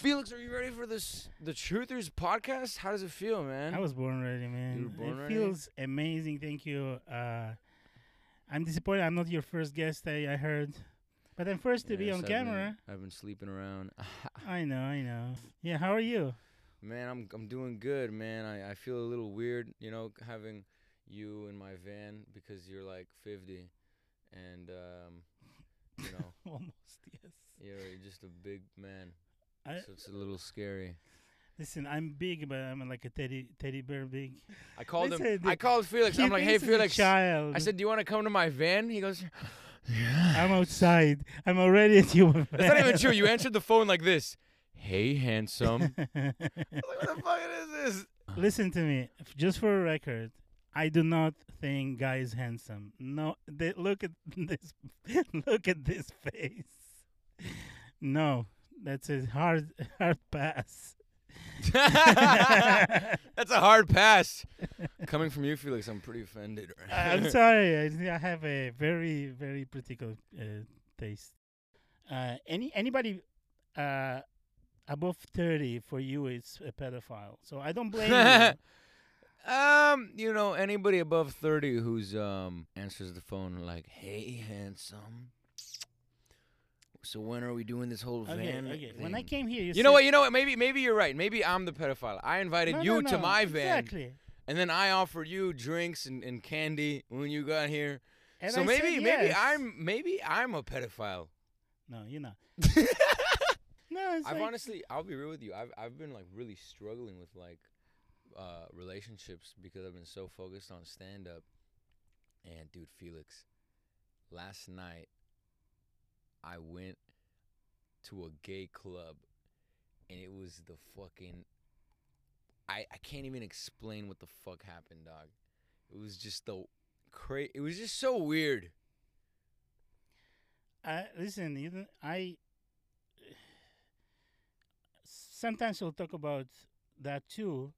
Felix, are you ready for this the Truthers podcast? How does it feel, man? I was born ready, man. You were born it ready? feels amazing. Thank you. Uh, I'm disappointed. I'm not your first guest. I, I heard, but I'm first to be Yes, on I've camera. Been, I've been sleeping around. I know. I know. Yeah. How are you? man, I'm I'm doing good, man. I, I feel a little weird, you know, having you in my van because you're like 50, and um, you know, Almost. Yes. you're just a big man, I, so it's a little scary. listen, I'm big, but I'm like a teddy teddy bear big. I called him. Listen, I called Felix. I'm like, hey, thinks he's a Felix. child. I said, do you want to come to my van? He goes, I'm outside. I'm already at you. That's not even true. You answered the phone like this. Hey, handsome. Like, what the fuck is this? Listen to me, just for a record. I do not think guy is handsome. No, they, look at this. Look at this face. No, that's a hard, hard pass. That's a hard pass. Coming from you, Felix, I'm pretty offended. I'm sorry. I, I have a very, very particular uh, taste. Uh, any anybody uh, above thirty for you is a pedophile. So I don't blame you. um, you know, anybody above 30 who's um answers the phone like, "Hey, handsome." So when are we doing this whole Okay, van? okay. When I came here, you, You know what? You know what? Maybe maybe you're right. Maybe I'm the pedophile. I invited No, you no, to my van, Exactly. and then I offered you drinks and, and candy when you got here. And so I maybe said maybe yes. I'm maybe I'm a pedophile. No, you're not. No, it's I've like, honestly, I'll be real with you. I've I've been like really struggling with like uh relationships because I've been so focused on stand up. And dude, Felix, last night I went to a gay club and it was the fucking I I can't even explain what the fuck happened, dog. It was just the cra- it was just so weird. I, listen, know, I sometimes we'll talk about that too,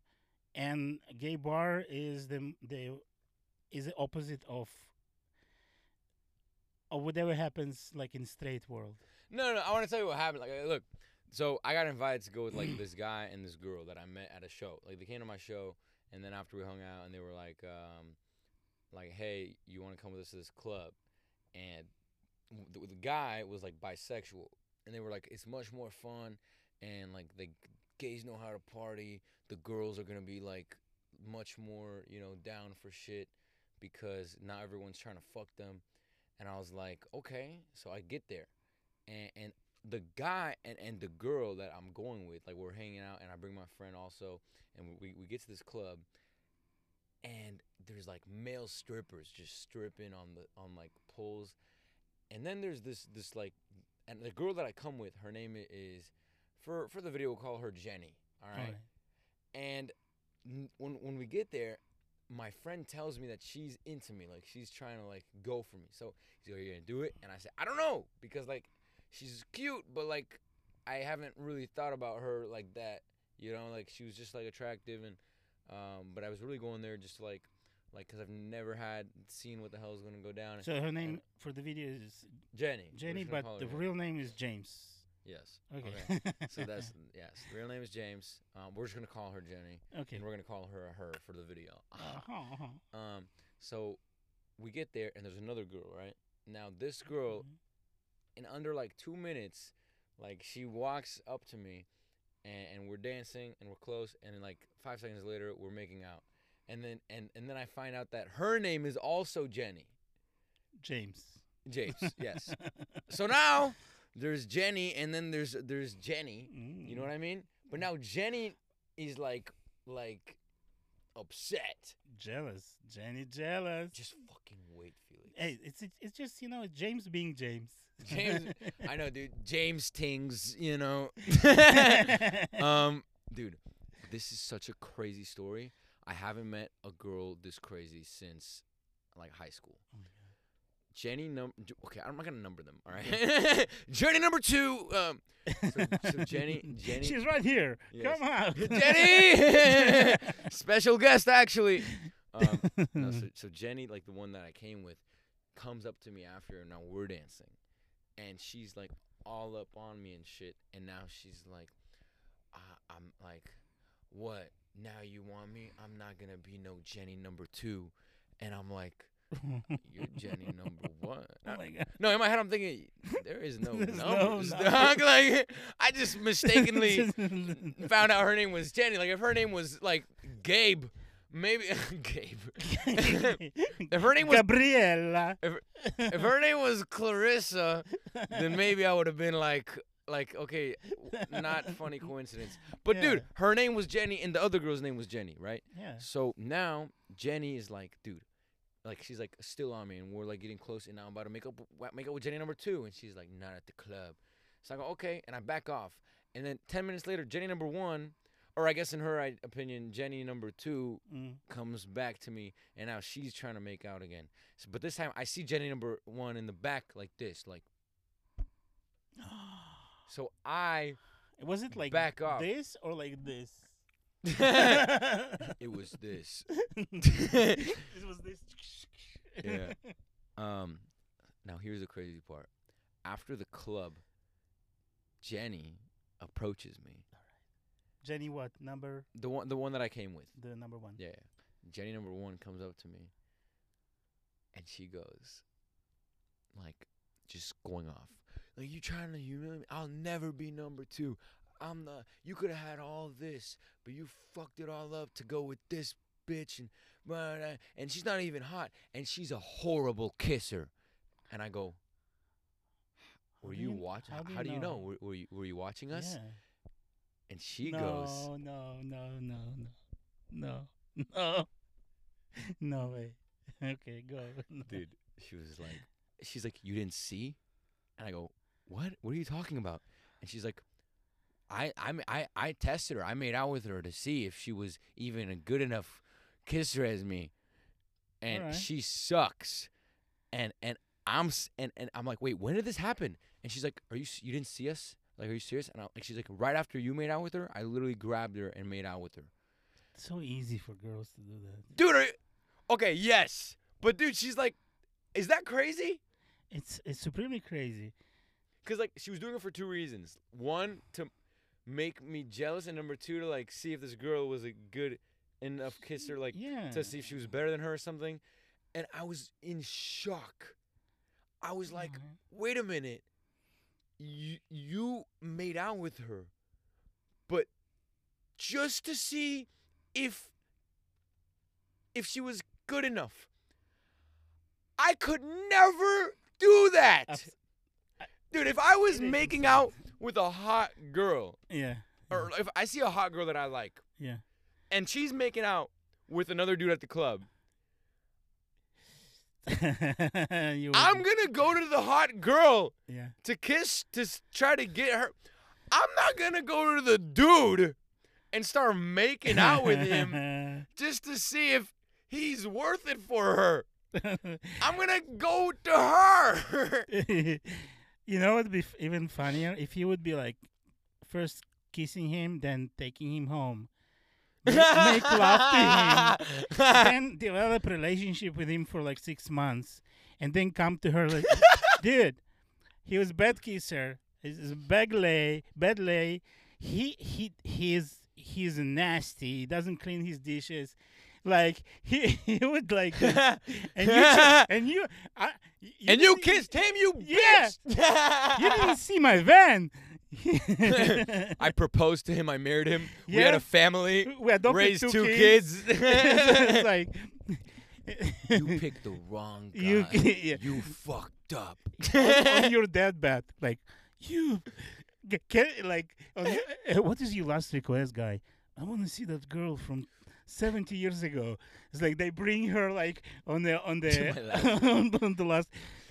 and gay bar is the the is the opposite of of whatever happens like in straight world. No, no, no, I want to tell you what happened. Like, look, so I got invited to go with like this guy and this girl that I met at a show. Like, they came to my show, and then after we hung out, and they were like, um, like, hey, you want to come with us to this club? And the, the guy was like bisexual, and they were like, it's much more fun, and like the gays know how to party. The girls are gonna be like much more, you know, down for shit because not everyone's trying to fuck them. And I was like, okay. So I get there, and and the guy and, and the girl that I'm going with, like we're hanging out, and I bring my friend also, and we we get to this club, and there's like male strippers just stripping on the on like poles, and then there's this this like, and the girl that I come with, her name is, for for the video we'll call her Jenny. All right. Alright. And when when we get there, my friend tells me that she's into me, like she's trying to like go for me. So he's like, "Are you gonna do it?" And I said, "I don't know," because like she's cute, but like I haven't really thought about her like that. You know, like she was just like attractive, and um, but I was really going there just to, like like because I've never had seen what the hell is gonna go down. So her name for the video is Jenny. Jenny, but the real name is James. Yes. Okay. So that's yes. The real name is James. Um, we're just gonna call her Jenny, okay. and we're gonna call her a her for the video. Uh-huh, uh-huh. Um, so we get there and there's another girl, right? Now this girl, Mhm. in under like two minutes, like she walks up to me, and, and we're dancing and we're close, and then like five seconds later we're making out, and then and and then I find out that her name is also Jenny James. James. yes. So now there's Jenny, and then there's there's Jenny. You know what I mean? But now Jenny is like like upset. Jealous. Jenny jealous. Just fucking wait, Felix. Hey, it's it's- just you know James being James. James- I know, dude. James Tings, you know. um, dude, this is such a crazy story. I haven't met a girl this crazy since like high school. Oh Jenny number okay, I'm not gonna number them, all right? Jenny number two. Um, so, so Jenny, Jenny, She's right here. Yes. Come on, Jenny, special guest actually. Um, no, so, so Jenny, like the one that I came with, comes up to me after, and now we're dancing, and she's like all up on me and shit, and now she's like, I, I'm like, what? Now you want me? I'm not gonna be no Jenny number two, and I'm like, you're Jenny number one. oh my god. No, in my head I'm thinking there is no There's no numbers. like I just mistakenly found out her name was Jenny. Like if her name was like Gabe, maybe Gabe. if her name was Gabriella. if her name was Clarissa, then maybe I would have been like like okay, not funny coincidence. But dude, her name was Jenny and the other girl's name was Jenny, right? Yeah. So now Jenny is like, dude, like she's like still on me, and we're like getting close, and now I'm about to make up make up with Jenny number two, and she's like not at the club. So I go okay, and I back off, and then ten minutes later, Jenny number one, or I guess in her opinion, Jenny number two Mm. comes back to me, and now she's trying to make out again. So, but this time I see Jenny number one in the back like this, like so I It Was it like Back off. this or like this? it was this. it was this. Yeah. Um, now here's the crazy part. After the club, Jenny approaches me. Jenny, what number? The one, the one that I came with. The number one. Yeah. Jenny number one comes up to me, and she goes, like, just going off. Like you trying to humiliate me? I'll never be number two. I'm the. You could have had all this, but you fucked it all up to go with this bitch and. blah, blah, And she's not even hot, and she's a horrible kisser. And I go, were you you- watching? how do you How do you know? know? Were, were you were you watching us? Yeah. And she no, goes, no, no, no, no, no, no, no way. Okay, go. dude she was like she's like you didn't see and i go what what are you talking about and she's like i i i i tested her. I made out with her to see if she was even a good enough kisser as me. And Alright. she sucks. And and i'm and, and i'm like wait when did this happen? And she's like are you you didn't see us? Like are you serious? And I, like she's like right after you made out with her i literally grabbed her and made out with her. So easy for girls to do that. dude are, okay yes. But dude she's like is that crazy? It's it's supremely crazy. Cause like she was doing it for two reasons. One to make me jealous, and number two to like see if this girl was a good enough kisser, like yeah. to see if she was better than her or something. And I was in shock. I was like, wait a minute, you you made out with her, but just to see if if she was good enough. I could never do that. Dude, if I was making out with a hot girl, yeah. or if I see a hot girl that I like, Yeah. and she's making out with another dude at the club, you would- I'm gonna go to the hot girl yeah. to kiss to s- try to get her. I'm not gonna go to the dude and start making out with him just to see if he's worth it for her. I'm gonna go to her. You know it'd be f- even funnier if he would be like first kissing him, then taking him home, make, make love to him, then develop relationship with him for like six months, and then come to her like, dude, he was bad kisser, he's a bad lay, bad lay. He he he is he's nasty. He doesn't clean his dishes. Like he, he would like, and you and you, I, and you kissed him, you Yeah. bitch. You didn't see my van. I proposed to him. I married him. We had a family. we adopted raised two, two kids. kids. it's like you picked the wrong guy. You- yeah. You fucked up. on, on your deathbed, like you, can, like on uh, what is your last request, guy? I want to see that girl from seventy years ago. It's like they bring her like on the on the last- on, the last.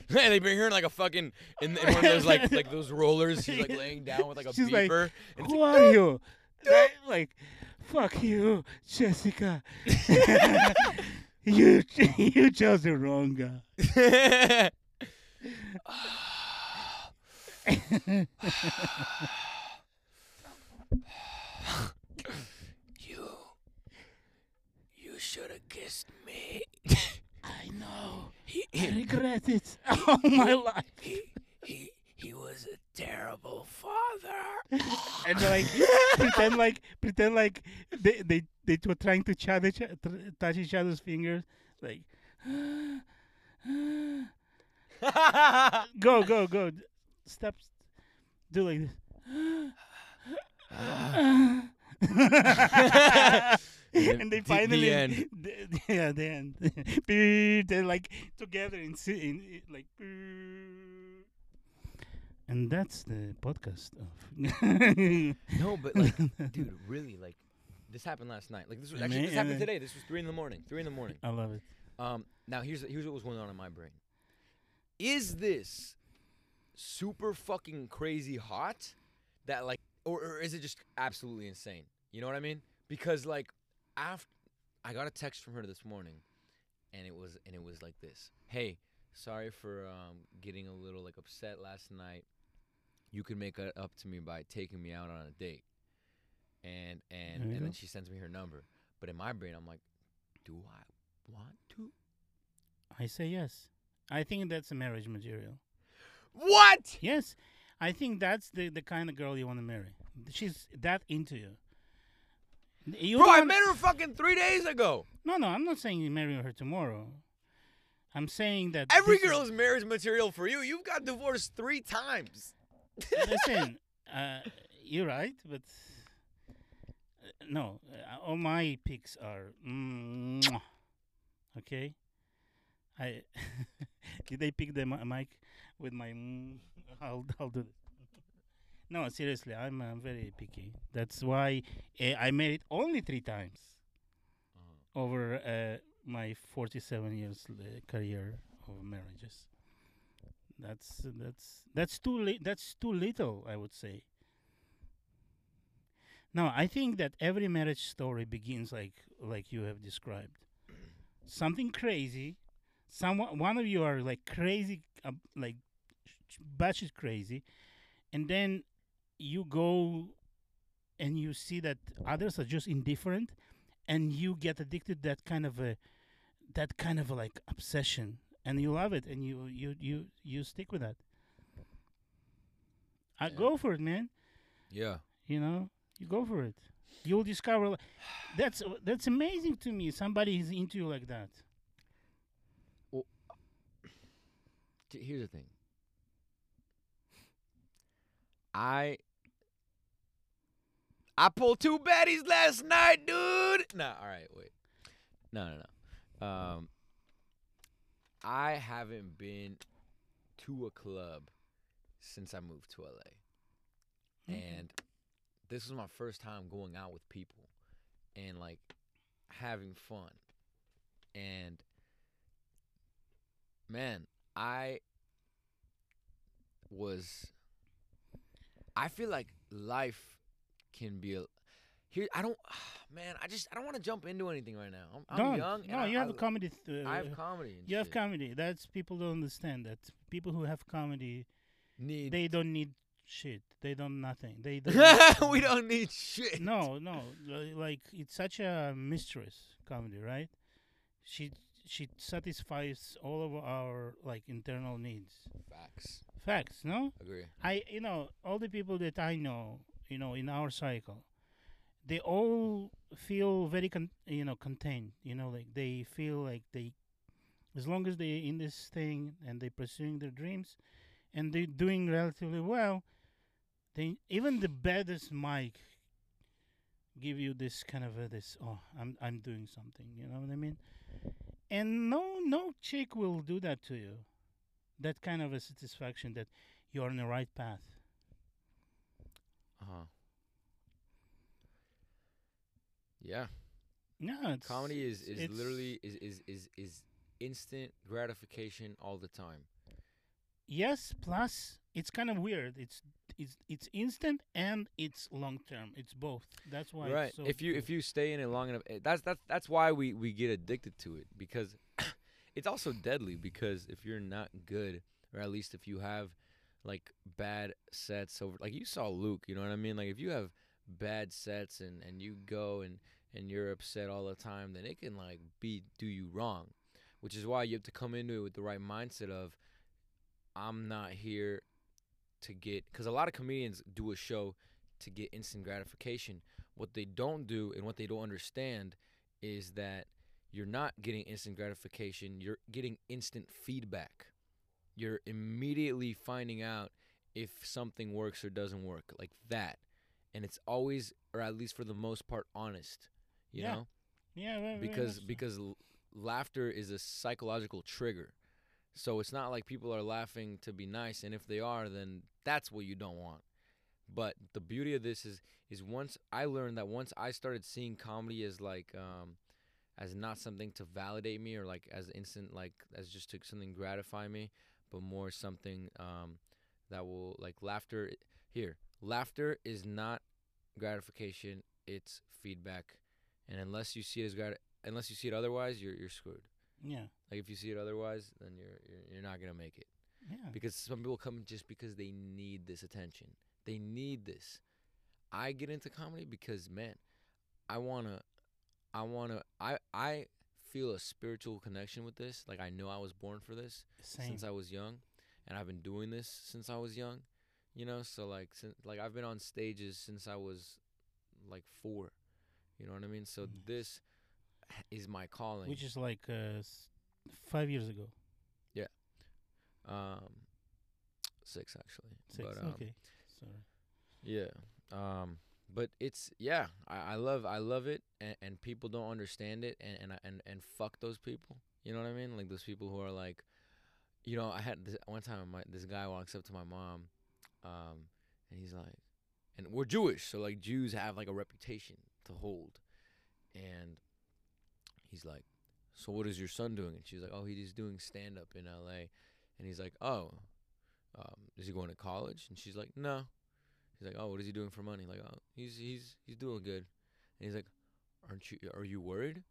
and they bring her in like a fucking in, in one of those like like those rollers. She's like laying down with like a She's like, beeper. and it's Who are you? Like, fuck you, Jessica. you you chose the wrong guy. you you should have kissed me. I know. he, I regret it all oh, my life. he he he was a terrible father. and like pretend like pretend like they they they were trying to chat each, touch each other's fingers like go go go step do like this and they The- the finally end. the- yeah the end they're like together in, in like and that's the podcast of no, but like, dude, really, like, this happened last night. Like, this was actually this happened today. This was three in the morning. Three in the morning. I love it Um, now here's here's what was going on in my brain. Is this super fucking crazy hot that like, or, or is it just absolutely insane? You know what I mean? Because like, after I got a text from her this morning, and it was and it was like this: Hey, sorry for um getting a little like upset last night. You can make it up to me by taking me out on a date. And and and then she sends me her number. But in my brain, I'm like, do I want to? I say yes. I think that's a marriage material. What? Yes, I think that's the, the kind of girl you want to marry. She's that into you. You Bro, I met her fucking three days ago. No, no, I'm not saying you marry her tomorrow. I'm saying that Every is- girl is marriage material for you. You've got divorced three times. Listen, uh, you're right, but uh, no, uh, all my picks are mm, mwah. okay. I did I pick the mic with my? Mm, I'll I'll do this. No, seriously, I'm uh, very picky. That's why uh, I made it only three times over uh, my 47 years uh, career of marriages. That's that's that's too li- that's too little, I would say. Now, I think that every marriage story begins like like you have described. Something crazy. Someone, one of you are like crazy, uh, like sh- batshit crazy, and then you go and you see that others are just indifferent, and you get addicted to that kind of a that kind of a, like obsession, and you love it, and you you you you stick with that. I Yeah. go for it, man. Yeah. You know, you go for it. You'll discover. That's that's amazing to me. Somebody is into you like that. J- Here's the thing. I I pulled two baddies last night, dude. Nah, all right, wait. No, no, no. Um, I haven't been to a club since I moved to LA, Mhm. and this was my first time going out with people and like having fun. And man, I was I feel like life can be a here I don't man, I just I don't want to jump into anything right now. I'm, I'm Don't. young No, I, you have I, a comedy. Th- I uh, have comedy. You have shit. comedy. That's people don't understand that people who have comedy Need they don't need shit. They don't nothing. They don't. we don't need shit. No, no. Like it's such a mistress comedy, right? She she satisfies all of our like internal needs. Facts. Facts, no? Agree. I you know all the people that I know, you know, in our cycle, they all feel very con- you know contained. You know, like they feel like they, as long as they're in this thing and they're pursuing their dreams, and they're doing relatively well, they even the baddest mic give you this kind of a, this oh I'm I'm doing something. You know what I mean? And no no chick will do that to you. That kind of a satisfaction that you're on the right path. Uh huh. Yeah. Yeah, it's, Comedy is, is it's- literally is, is is is instant gratification all the time. yes. Plus, it's kind of weird. It's it's it's instant and it's long term. It's both. That's why. right. It's so if you good. if you stay in it long enough, eh, that's that's that's why we we get addicted to it because it's also deadly because if you're not good or at least if you have like bad sets over like you saw Luke, you know what I mean? Like if you have bad sets and and you mm-hmm. go and and you're upset all the time, then it can like be do you wrong. Which is why you have to come into it with the right mindset of I'm not here to get cuz a lot of comedians do a show to get instant gratification. What they don't do and what they don't understand is that you're not getting instant gratification, you're getting instant feedback. You're immediately finding out if something works or doesn't work like that. And it's always or at least for the most part honest, you Yeah. know? Yeah, because because l- laughter is a psychological trigger. So it's not like people are laughing to be nice and if they are then that's what you don't want. But the beauty of this is is once I learned that once I started seeing comedy as like um as not something to validate me or like as instant like as just to something gratify me, but more something um that will like laughter here. Laughter is not gratification, it's feedback. And unless you see it as grat unless you see it otherwise, you're you're screwed. yeah, Like if you see it otherwise, then you're you're, you're not gonna make it. yeah. Because some people come just because they need this attention. They need this. I get into comedy because man, I wanna, I wanna, I I feel a spiritual connection with this. Like I know I was born for this Same. since I was young, and I've been doing this since I was young. You know, so like since like I've been on stages since I was like four. You know what I mean? So Nice. this is my calling. Which is like uh, five years ago. Yeah, um six actually. Six. But, um, okay. Sorry. Yeah. Um but it's yeah, I, I love I love it and, and people don't understand it and and, and and fuck those people. You know what I mean? Like those people who are like you know, I had this one time my this guy walks up to my mom um and he's like and we're Jewish, so like Jews have like a reputation to hold. And he's like, "So what is your son doing?" And she's like, "Oh, he's doing stand up in LA." And he's like, "Oh, um, is he going to college?" And she's like, "No." He's like, "Oh, what is he doing for money?" Like, "Oh, he's he's he's doing good." And he's like, "Aren't you? Are you worried?"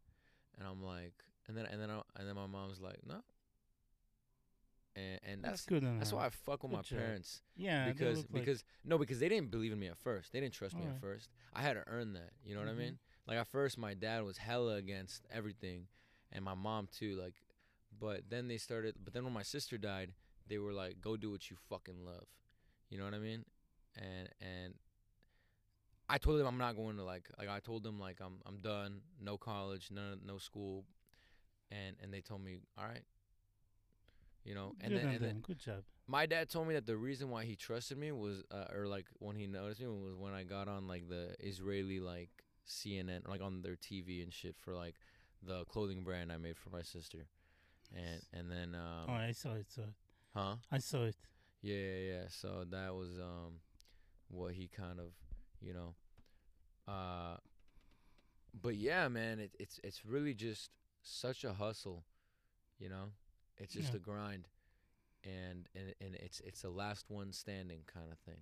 And I'm like, and then and then I, and then my mom's like, "No." And and That's that's good enough. that's why I fuck with Good my job. parents Yeah, because like- because no because they didn't believe in me at first. They didn't trust me at first. I had to earn that. You know what Mhm. I mean? Like at first, my dad was hella against everything, and my mom too. Like, but then they started. But then when my sister died, they were like, "Go do what you fucking love." You know what I mean? And and I told them I'm not going to like like I told them like I'm I'm done, no college, no no school, and and they told me, all right. You know, and then, and then. Good job. my dad told me that the reason why he trusted me was uh, or like when he noticed me was when I got on like the Israeli like CNN like on their TV and shit for like the clothing brand I made for my sister. And and then um oh, I saw it. Saw it. huh? I saw it. Yeah, yeah, yeah. So that was um what he kind of, you know, uh but yeah, man, it, it's it's really just such a hustle, you know? It's just Yeah. a grind. And and and it's it's a last one standing kind of thing.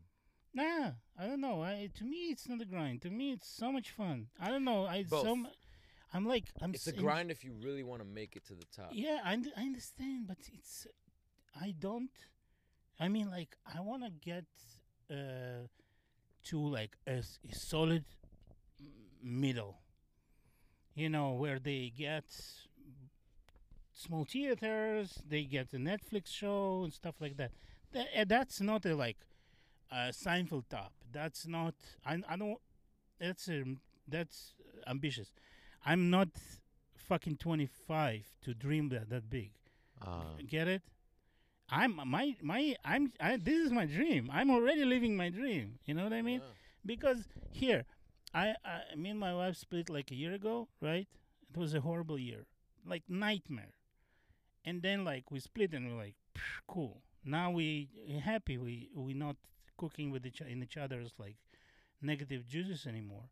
Nah, I don't know. I, to me, it's not a grind. To me, it's so much fun. I don't know. I Both. so mu- I'm like I'm. It's a grind if you really want to make it to the top. Yeah, I, I understand, but it's I don't. I mean, like I want to get uh, to like a solid middle. You know, where they get small theaters, they get a Netflix show and stuff like that. That uh, that's not a like a Seinfeld top. That's not. I I don't. That's um, that's ambitious. I'm not fucking 25 to dream that that big. Uh, Get it? I'm my my I'm I, this is my dream. I'm already living my dream. You know what I mean? yeah. Because here, I, I me and my wife split like a year ago, right? It was a horrible year, like nightmare. And then like we split and we're like, "Psh, cool. Now we happy. We we not cooking with each in each other's like negative juices anymore.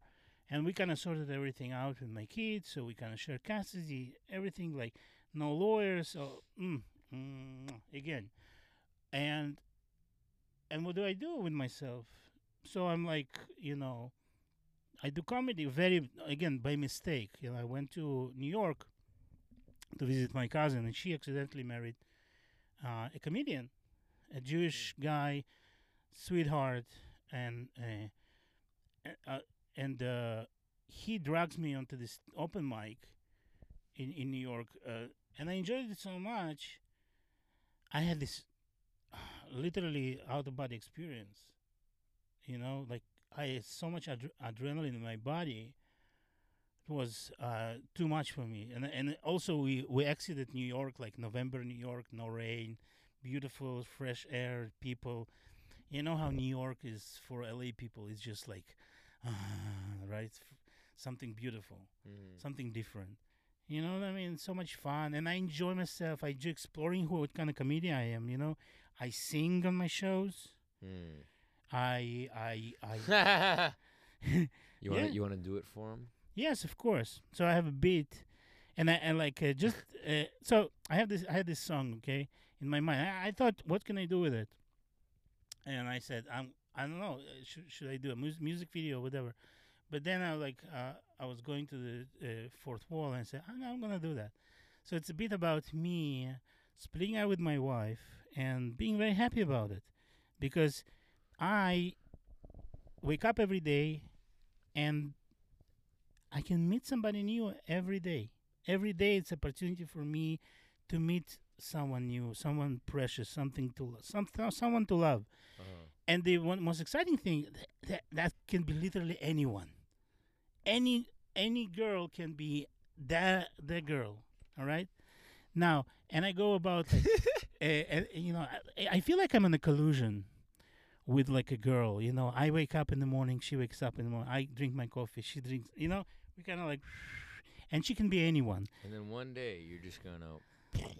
And we kind of sorted everything out with my kids, so we kind of share custody, everything like no lawyers. So mm, again, and and what do I do with myself? So I'm like, you know, I do comedy very again by mistake. You know, I went to New York to visit my cousin, and she accidentally married uh, a comedian, a Jewish guy, sweetheart, and uh, uh, and uh, he drags me onto this open mic in in New York, uh, and I enjoyed it so much. I had this literally out of body experience. You know, like I had so much adre- adrenaline in my body. It was uh, too much for me, and and also we we exited New York like November, New York, no rain, beautiful fresh air, people. You know how New York is for LA people. It's just like, right, something beautiful Mm. something different. You know what I mean? So much fun, and I enjoy myself. I do exploring who, what kind of comedian I am. You know, I sing on my shows. Mm. I, I, I. you want Yeah. to you want to do it for him? yes, of course. So I have a beat, and I and like uh, just uh, so I have this. I had this song, okay, in my mind. I, I thought, what can I do with it? And I said, I'm. I don't know. uh, Should should I do a mus- music video, or whatever? But then I like uh, I was going to the uh, fourth wall and said, I'm, I'm gonna do that. So it's a bit about me splitting out with my wife and being very happy about it, because I wake up every day and I can meet somebody new every day. Every day it's opportunity for me to meet someone new, someone precious, something to lo- some someone to love. Uh-huh. And the one most exciting thing th- that that can be literally anyone. Any any girl can be that the girl. All right. Now, and I go about like, uh, and, you know, I, I feel like I'm in a collusion with like a girl. You know, I wake up in the morning, she wakes up in the morning. I drink my coffee, she drinks. You know, we kind of like, and she can be anyone. And then one day you're just gonna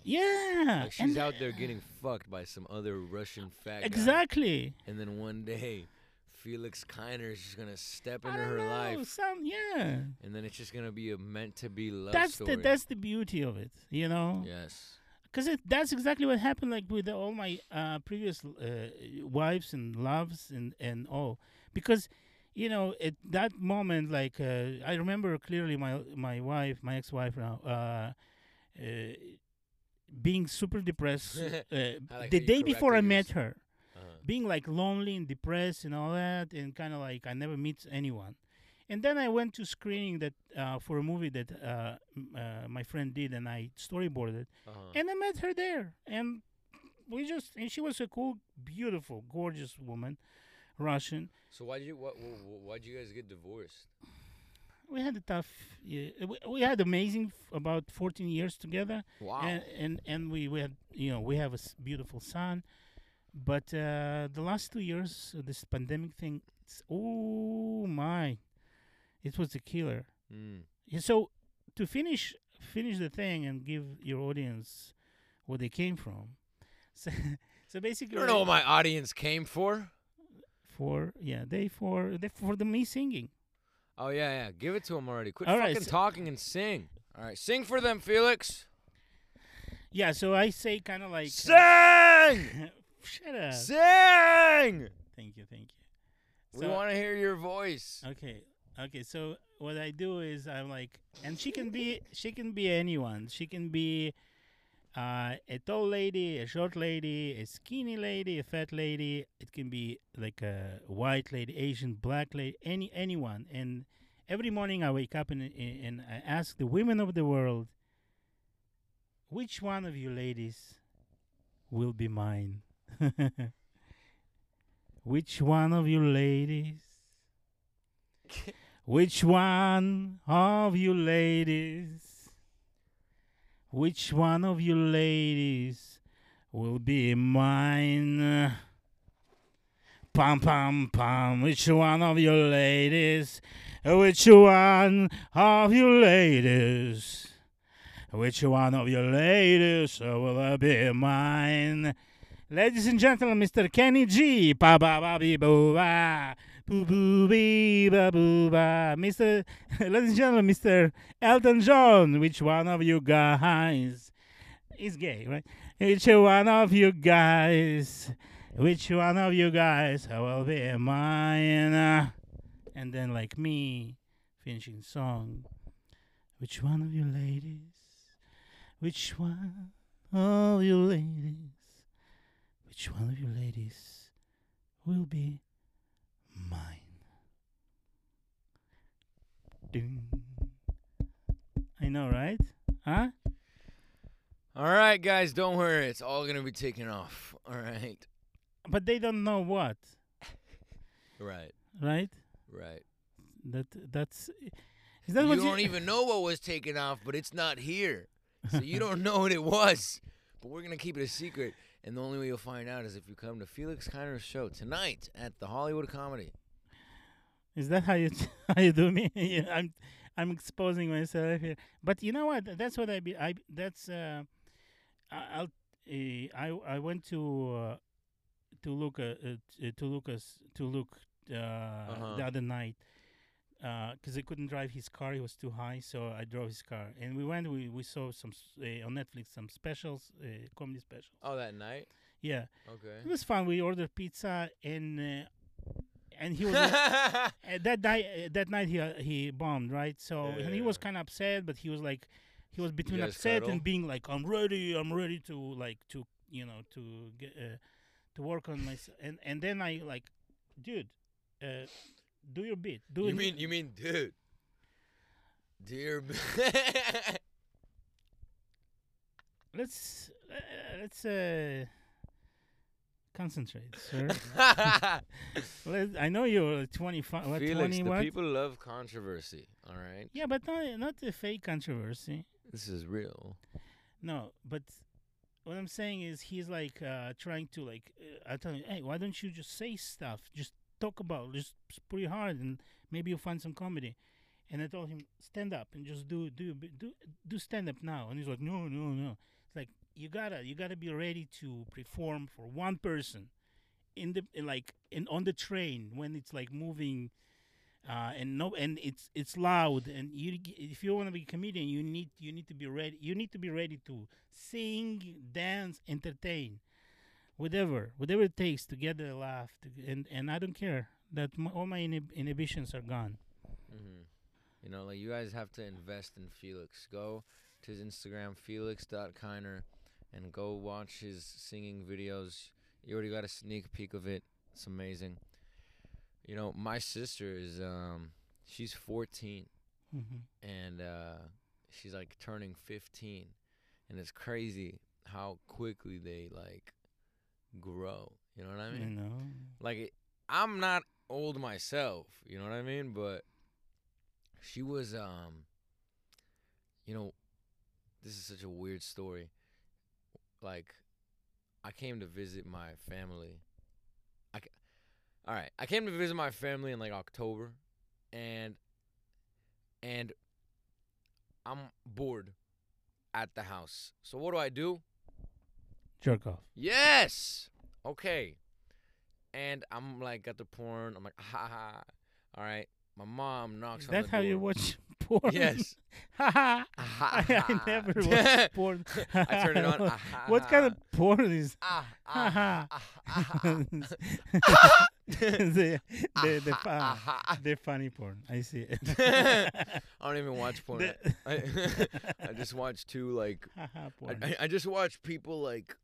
Yeah. like she's and- out there getting fucked by some other Russian fat guy. Exactly. And then one day Felix Kiner is just gonna step into her know, life, Some yeah. and then it's just gonna be a meant to be love that's story. the that's the beauty of it, you know. yes. Because that's exactly what happened, like with all my uh, previous uh, wives and loves and and all. Because, you know, at that moment, like uh, I remember clearly my my wife, my ex-wife now, uh, uh, being super depressed uh, like the day before I met her. Being like lonely and depressed and all that, and kind of like I never meet anyone. And then I went to screening that uh, for a movie that uh, uh, my friend did, and I storyboarded Uh-huh. and I met her there, and we just and she was a cool, beautiful, gorgeous woman, Russian. So why did you what, why'd you guys get divorced? We had a tough, yeah, we, we had amazing f- about 14 years together, Wow. and, and and we, we had you know we have a s- beautiful son but uh, the last two years uh, this pandemic thing it's, oh my it was a killer mm. So to finish finish the thing and give your audience where they came from so, so basically You don't know what my audience came for? for yeah they for they for the me singing Oh yeah, yeah. Give it to him already. Quit All right, fucking so- talking and sing. All right, sing for them, Felix. yeah so i say kind of like uh, Sing, shut up sing. thank you thank you We want to hear your voice. Okay. Okay. So what I do is I'm like, and she can be, she can be anyone. She can be uh, a tall lady, a short lady, a skinny lady, a fat lady. It can be like a white lady, Asian, black lady, any anyone. And every morning I wake up and and I ask the women of the world, which one of you ladies will be mine? which one of you ladies? Which one of you ladies? Which one of you ladies will be mine? Pam pam pam. Which one of you ladies? Which one of you ladies? Which one of you ladies will be mine? Ladies and gentlemen, Mr. Kenny G. Ba ba ba bee boo ba. Boo boo bee ba boo ba. Mr. Ladies and gentlemen, Mr. Elton John. Which one of you guys is gay, right? Which one of you guys? Which one of you guys will be mine? Uh, And then, like me, finishing song. Which one of you ladies? Which one of you ladies? Which one of you ladies will be mine? Ding. I know, right? Huh? All right, guys, don't worry. It's all gonna be taken off. All right. But they don't know what. Right. right? Right. That that's is that you what don't even know what was taken off, but it's not here. So you don't know what it was. But we're gonna keep it a secret. And the only way you'll find out is if you come to Felix Kiner's show tonight at the Hollywood Comedy. Is that how you how you do me? yeah, I'm I'm exposing myself here. But you know what? That's what I be. I that's uh, I- I'll uh, I I went to uh, to look uh, uh, t- to Lucas to look uh, Uh-huh. the other night because he couldn't drive his car. He was too high, so I drove his car. And we went. We we saw some uh, on Netflix some specials, uh, comedy specials. Oh, that night. Yeah, Okay. it was fun. We ordered pizza and. Uh, and he was uh, that night, uh, that night he uh, he bombed, right? So and he was kind of upset, but he was like, he was between upset cuddle? and being like, I'm ready, I'm ready to like to you know to get uh, to work on myself. And and then I like, dude, uh, do your bit. Do you it. mean you mean dude? Dear. let's uh, let's uh, concentrate, sir. Let, I know you're 25. What, Felix, 20 the what? people love controversy. All right. Yeah, but not not the fake controversy. This is real. No, but what I'm saying is he's like uh, trying to like uh, I tell him, hey, why don't you just say stuff? Just talk about, it. just pretty hard, and maybe you'll find some comedy. And I told him, stand up and just do do do do stand up now. And he's like, no, no, no. It's like you gotta you gotta be ready to perform for one person in the in like in on the train when it's like moving. Uh, and no, and it's it's loud, and you if you want to be a comedian, you need you need to be ready. You need to be ready to sing, dance, entertain, whatever, whatever it takes to get a laugh. To, and and I don't care that m- all my inhib- inhibitions are gone. hmm You know, like you guys have to invest in Felix. Go to his Instagram, felix.kiner, and go watch his singing videos. You already got a sneak peek of it. It's amazing. You know, my sister is um she's 14 hmm and uh she's like turning 15 and it's crazy how quickly they like grow. You know what I mean? you know, like I'm not old myself, you know what I mean? But she was um you know this is such a weird story. Like I came to visit my family. I All right, I came to visit my family in like October and and I'm bored at the house. So what do I do? Jerk off. Yes. Okay. And I'm like at the porn. I'm like, ha ha. All right. My mom knocks Is on that the how you watch porn? Yes. Ah, I, ha, I never watched porn. I turn it on. Ah, ha, what kind of porn is Ah, Ha, ha. ah, ah, ah, ah. the the the, Ah, fu- ah, ah, ah. the funny porn? I see it. I don't even watch porn. I, I just watch two like. I, I just watch people like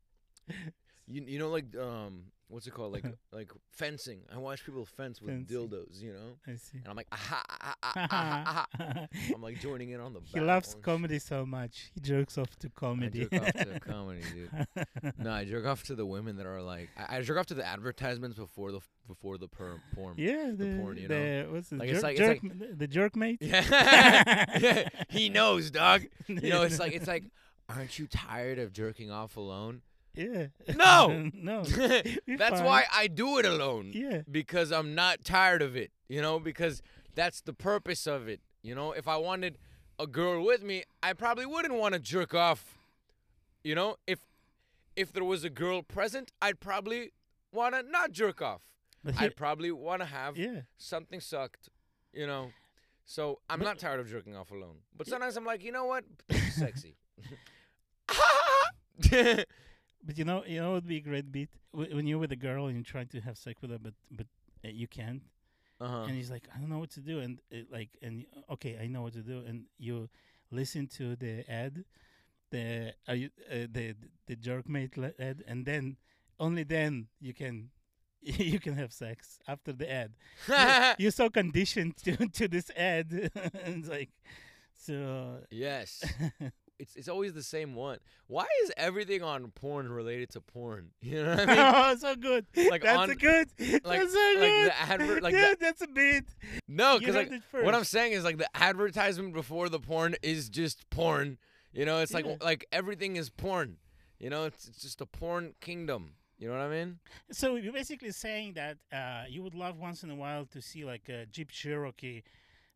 you you know like um what's it called like like fencing. I watch people fence with Fencing. dildos, you know, I see. and I'm like aha, aha, aha, aha. I'm like joining in on the. he loves and shit. comedy so much. He jerks off to comedy. I jerk off to comedy, dude. No, I jerk off to the women that are like I, I jerk off to the advertisements before the before the per, porn. yeah, the, porn, you the what's the Like, jerk, it's like- it's like- the Jerkmate? Yeah. yeah, he knows, dog. You know, it's like it's like, aren't you tired of jerking off alone? Yeah. No! no. That's fine. why I do it alone. Yeah. because I'm not tired of it, you know, because that's the purpose of it. You know, if I wanted a girl with me, I probably wouldn't want to jerk off. You know, if if there was a girl present, I'd probably want to not jerk off. I'd probably want to have yeah. something sucked, you know. So I'm But- not tired of jerking off alone. But sometimes I'm like, you know what? Sexy. But you know, you know, it would be a great beat when you're with a girl and you're trying to have sex with her, but but uh, you can't, uh-huh. and he's like, I don't know what to do, and it, like, and okay, I know what to do, and you listen to the ad, the are you uh, the the jerkmate ad, and then only then you can you can have sex after the ad. You're- You're so conditioned to to this ad, and it's like, so yes. It's it's always the same one. Why is everything on porn related to porn? You know what I mean? oh, so good. Like that's on- a good. like- that's so like good. the advert- like yeah, the- that's a bit. No, because like what I'm saying is like the advertisement before the porn is just porn. You know, it's Yeah. like like everything is porn. You know, it's it's just a porn kingdom. You know what I mean? So you're basically saying that uh, you would love once in a while to see like a Jeep Cherokee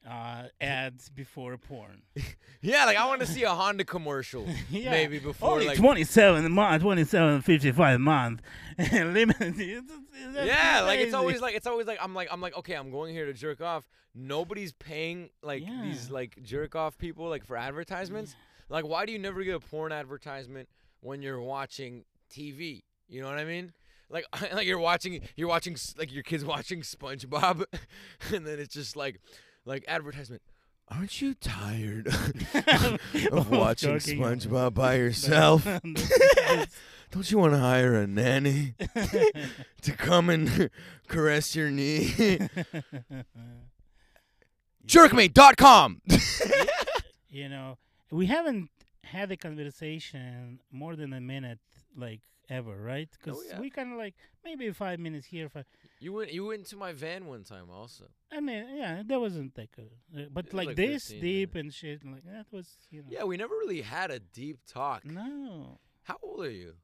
uh, ads before porn. Yeah, like I want to see a Honda commercial yeah. maybe before Only like 27 a month, 27 55 a month. Limited. It's- it's- that's yeah, like it's always like it's always like I'm like I'm like okay, I'm going here to jerk off. Nobody's paying like these like jerk off people like for advertisements. Like why do you never get a porn advertisement when you're watching TV? You know what I mean? Like like you're watching you're watching like your kids watching SpongeBob and then it's just like like advertisement. Aren't you tired of watching joking. SpongeBob by yourself? Don't you want to hire a nanny to come and caress your knee? Jerkmate.com. you know, we haven't had a conversation more than a minute, like ever, right? Because Oh, yeah. we kind of like maybe five minutes here. Five, you went you went to my van one time also. I mean, yeah, that wasn't like, a, uh, but like, like this 15 deep and shit, like that was, you know. Yeah, we never really had a deep talk. No, How old are you?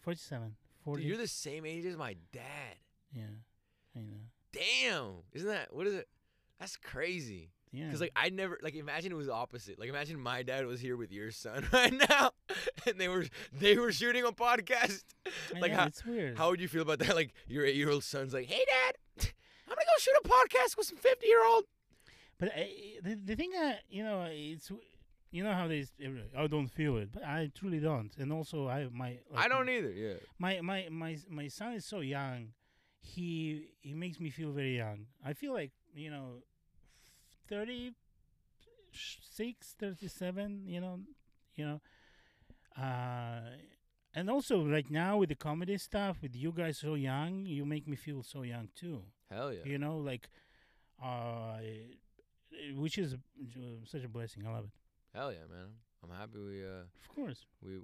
47, Dude, 40. you're the same age as my dad. yeah, I know. Damn. Isn't that what is it? That's crazy. Yeah. Cause like I never like imagine it was opposite. Like imagine my dad was here with your son right now, and they were they were shooting a podcast. I like know, how it's weird. how would you feel about that? Like your eight year old son's like, hey dad, I'm gonna go shoot a podcast with some fifty year old. But I, the the thing that you know, it's you know how they I don't feel it, but I truly don't. And also, I my I don't either. Yeah. my my my my son is so young he he makes me feel very young i feel like you know 36 37 you know you know uh and also right now with the comedy stuff with you guys so young you make me feel so young too Hell yeah. you know like uh which is such a blessing i love it Hell yeah, man. I'm happy we uh of course we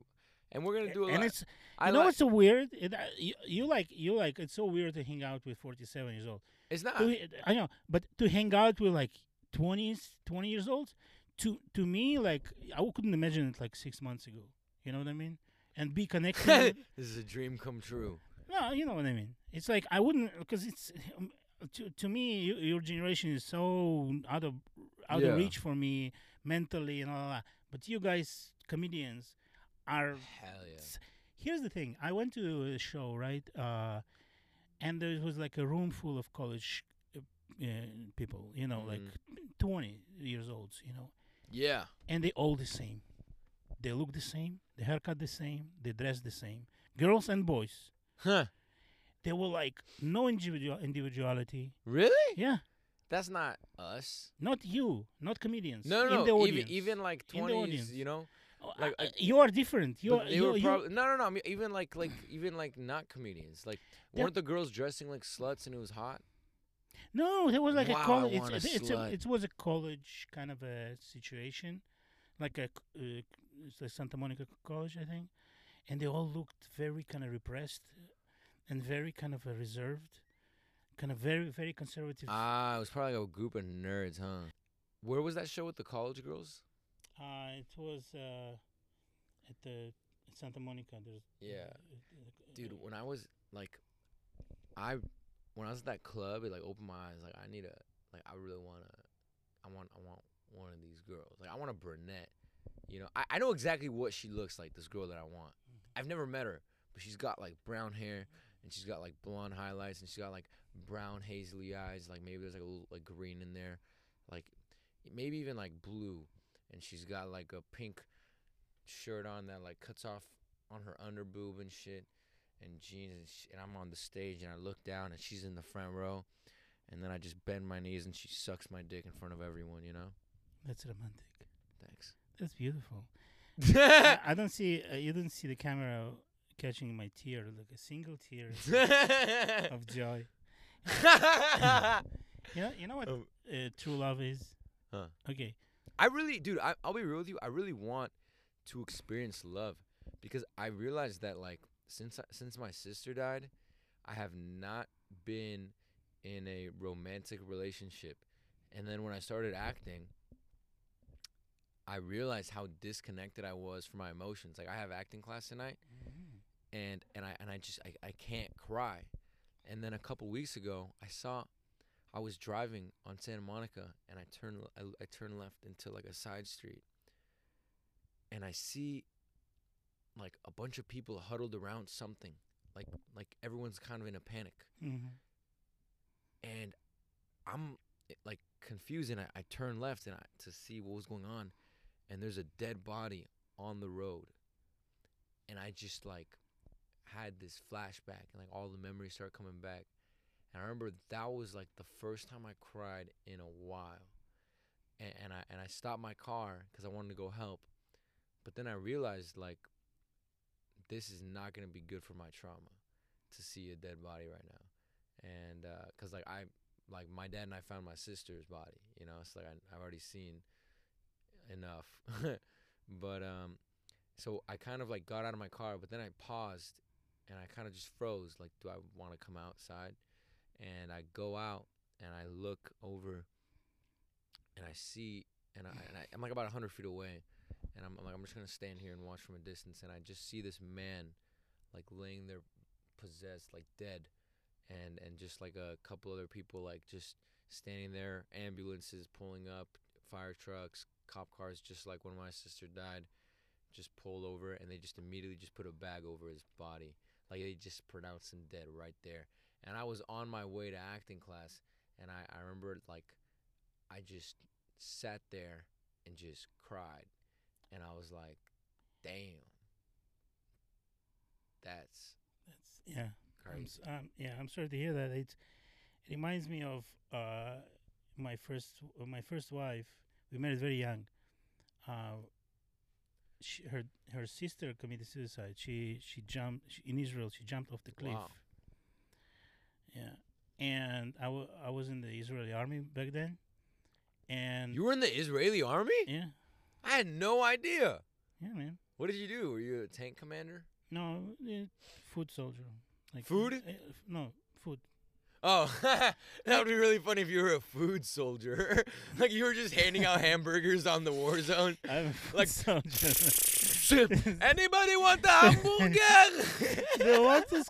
and we're gonna do a and lot. it's I you know like, what's so weird it, uh, you, you like you like it's so weird to hang out with 47 years old it's not. to, I know, but to hang out with like 20s, 20 years old, to to me, like I couldn't imagine it like six months ago. You know what I mean? And be connected. this is a dream come true. no, you know what I mean. It's like I wouldn't because it's um, to to me you, your generation is so out of out Yeah. of reach for me mentally and all that. But you guys, comedians, are Hell yeah. s- here's the thing i went to a show right uh and there was like a room full of college uh, people you know like 20 years old you know Yeah. and they all the same they look the same the haircut the same they dress the same girls and boys Huh. they were like no individual individuality Really? yeah That's not us. not you not comedians No, no, in no. even even like In the twenties, audience. you know. Oh, like, uh, you are different you're, they you were you probably no, no, no. I mean, even like like even like not comedians. Like weren't the girls dressing like sluts and it was hot? No, there was like Wow, a college. It's, want a it's, a, it was a college kind of a situation, like a uh, the Santa Monica College, I think, and they all looked very kind of repressed and very kind of uh, reserved, kind of very very conservative. Ah, it was probably a group of nerds, huh? Where was that show with the college girls? Uh, it was uh, at the Santa Monica. There's Yeah. uh, uh, Dude, when I was like, I when I was at that club, it like opened my eyes. Like I need a like I really wanna, I want I want one of these girls. Like I want a brunette. You know, I, I know exactly what she looks like. This girl that I want. Mm-hmm. I've never met her, but she's got like brown hair and she's got like blonde highlights and she's got like brown hazily eyes. Like maybe there's like a little like green in there, like maybe even like blue. And she's got like a pink shirt on that like cuts off on her under boob and shit and jeans and, sh- and I'm on the stage and I look down and she's in the front row and then I just bend my knees and she sucks my dick in front of everyone, you know? that's romantic. Thanks. That's beautiful. I, I don't see uh, you didn't see the camera catching my tear, like a single tear of joy. You know, you know what Um, uh, true love is? Huh. Okay, I really, dude, I, I'll be real with you. I really want to experience love because I realized that like since since my sister died, I have not been in a romantic relationship. And then when I started acting, I realized how disconnected I was from my emotions. Like I have acting class tonight mm-hmm. and and I and I just I, I can't cry. And then a couple weeks ago, I saw I was driving on Santa Monica and I turned I, I turned left into like a side street. And I see like a bunch of people huddled around something. Like like everyone's kind of in a panic. Mhm. And I'm like confused and I, I turn left and I, to see what was going on and there's a dead body on the road. And I just like had this flashback and like all the memories start coming back. And I remember that was like the first time I cried in a while. And, and I and I stopped my car because I wanted to go help. But then I realized like this is not gonna be good for my trauma to see a dead body right now. And uh 'cause like I like my dad and I found my sister's body, you know, it's like I, I've already seen enough. but um so I kind of like got out of my car, but then I paused and I kind of just froze. Like, do I want to come outside? And I go out and I look over and I see, and, I, and I, I'm like about 100 feet away. And I'm, I'm like, I'm just to stand here and watch from a distance. And I just see this man like laying there possessed, like dead. And, and just like a couple other people like just standing there, ambulances pulling up, fire trucks, cop cars, just like when my sister died just pulled over and they just immediately just put a bag over his body. Like they just pronounced him dead right there. And I was on my way to acting class and I, I remember like I just sat there and just cried. And I was like, damn. That's That's yeah. I'm, um, yeah, I'm sorry to hear that. It it reminds me of uh, my first my first wife. We married very young. Uh, she, her her sister committed suicide. She she jumped she, in Israel. She jumped off the cliff. Wow. Yeah, and I wa- I was in the Israeli army back then, and You were in the Israeli army? yeah I had no idea. yeah man. What did you do? Were you a tank commander? No, food soldier. Like Food? uh, no food. Oh, that would be really funny if you were a food soldier. like you were just handing out hamburgers on the war zone. I'm a food Like- soldier. Anybody want the hamburger? the what is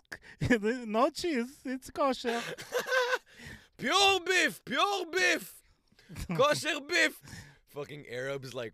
c- no cheese? It's kosher. pure beef, pure beef, kosher beef. Fucking Arabs like,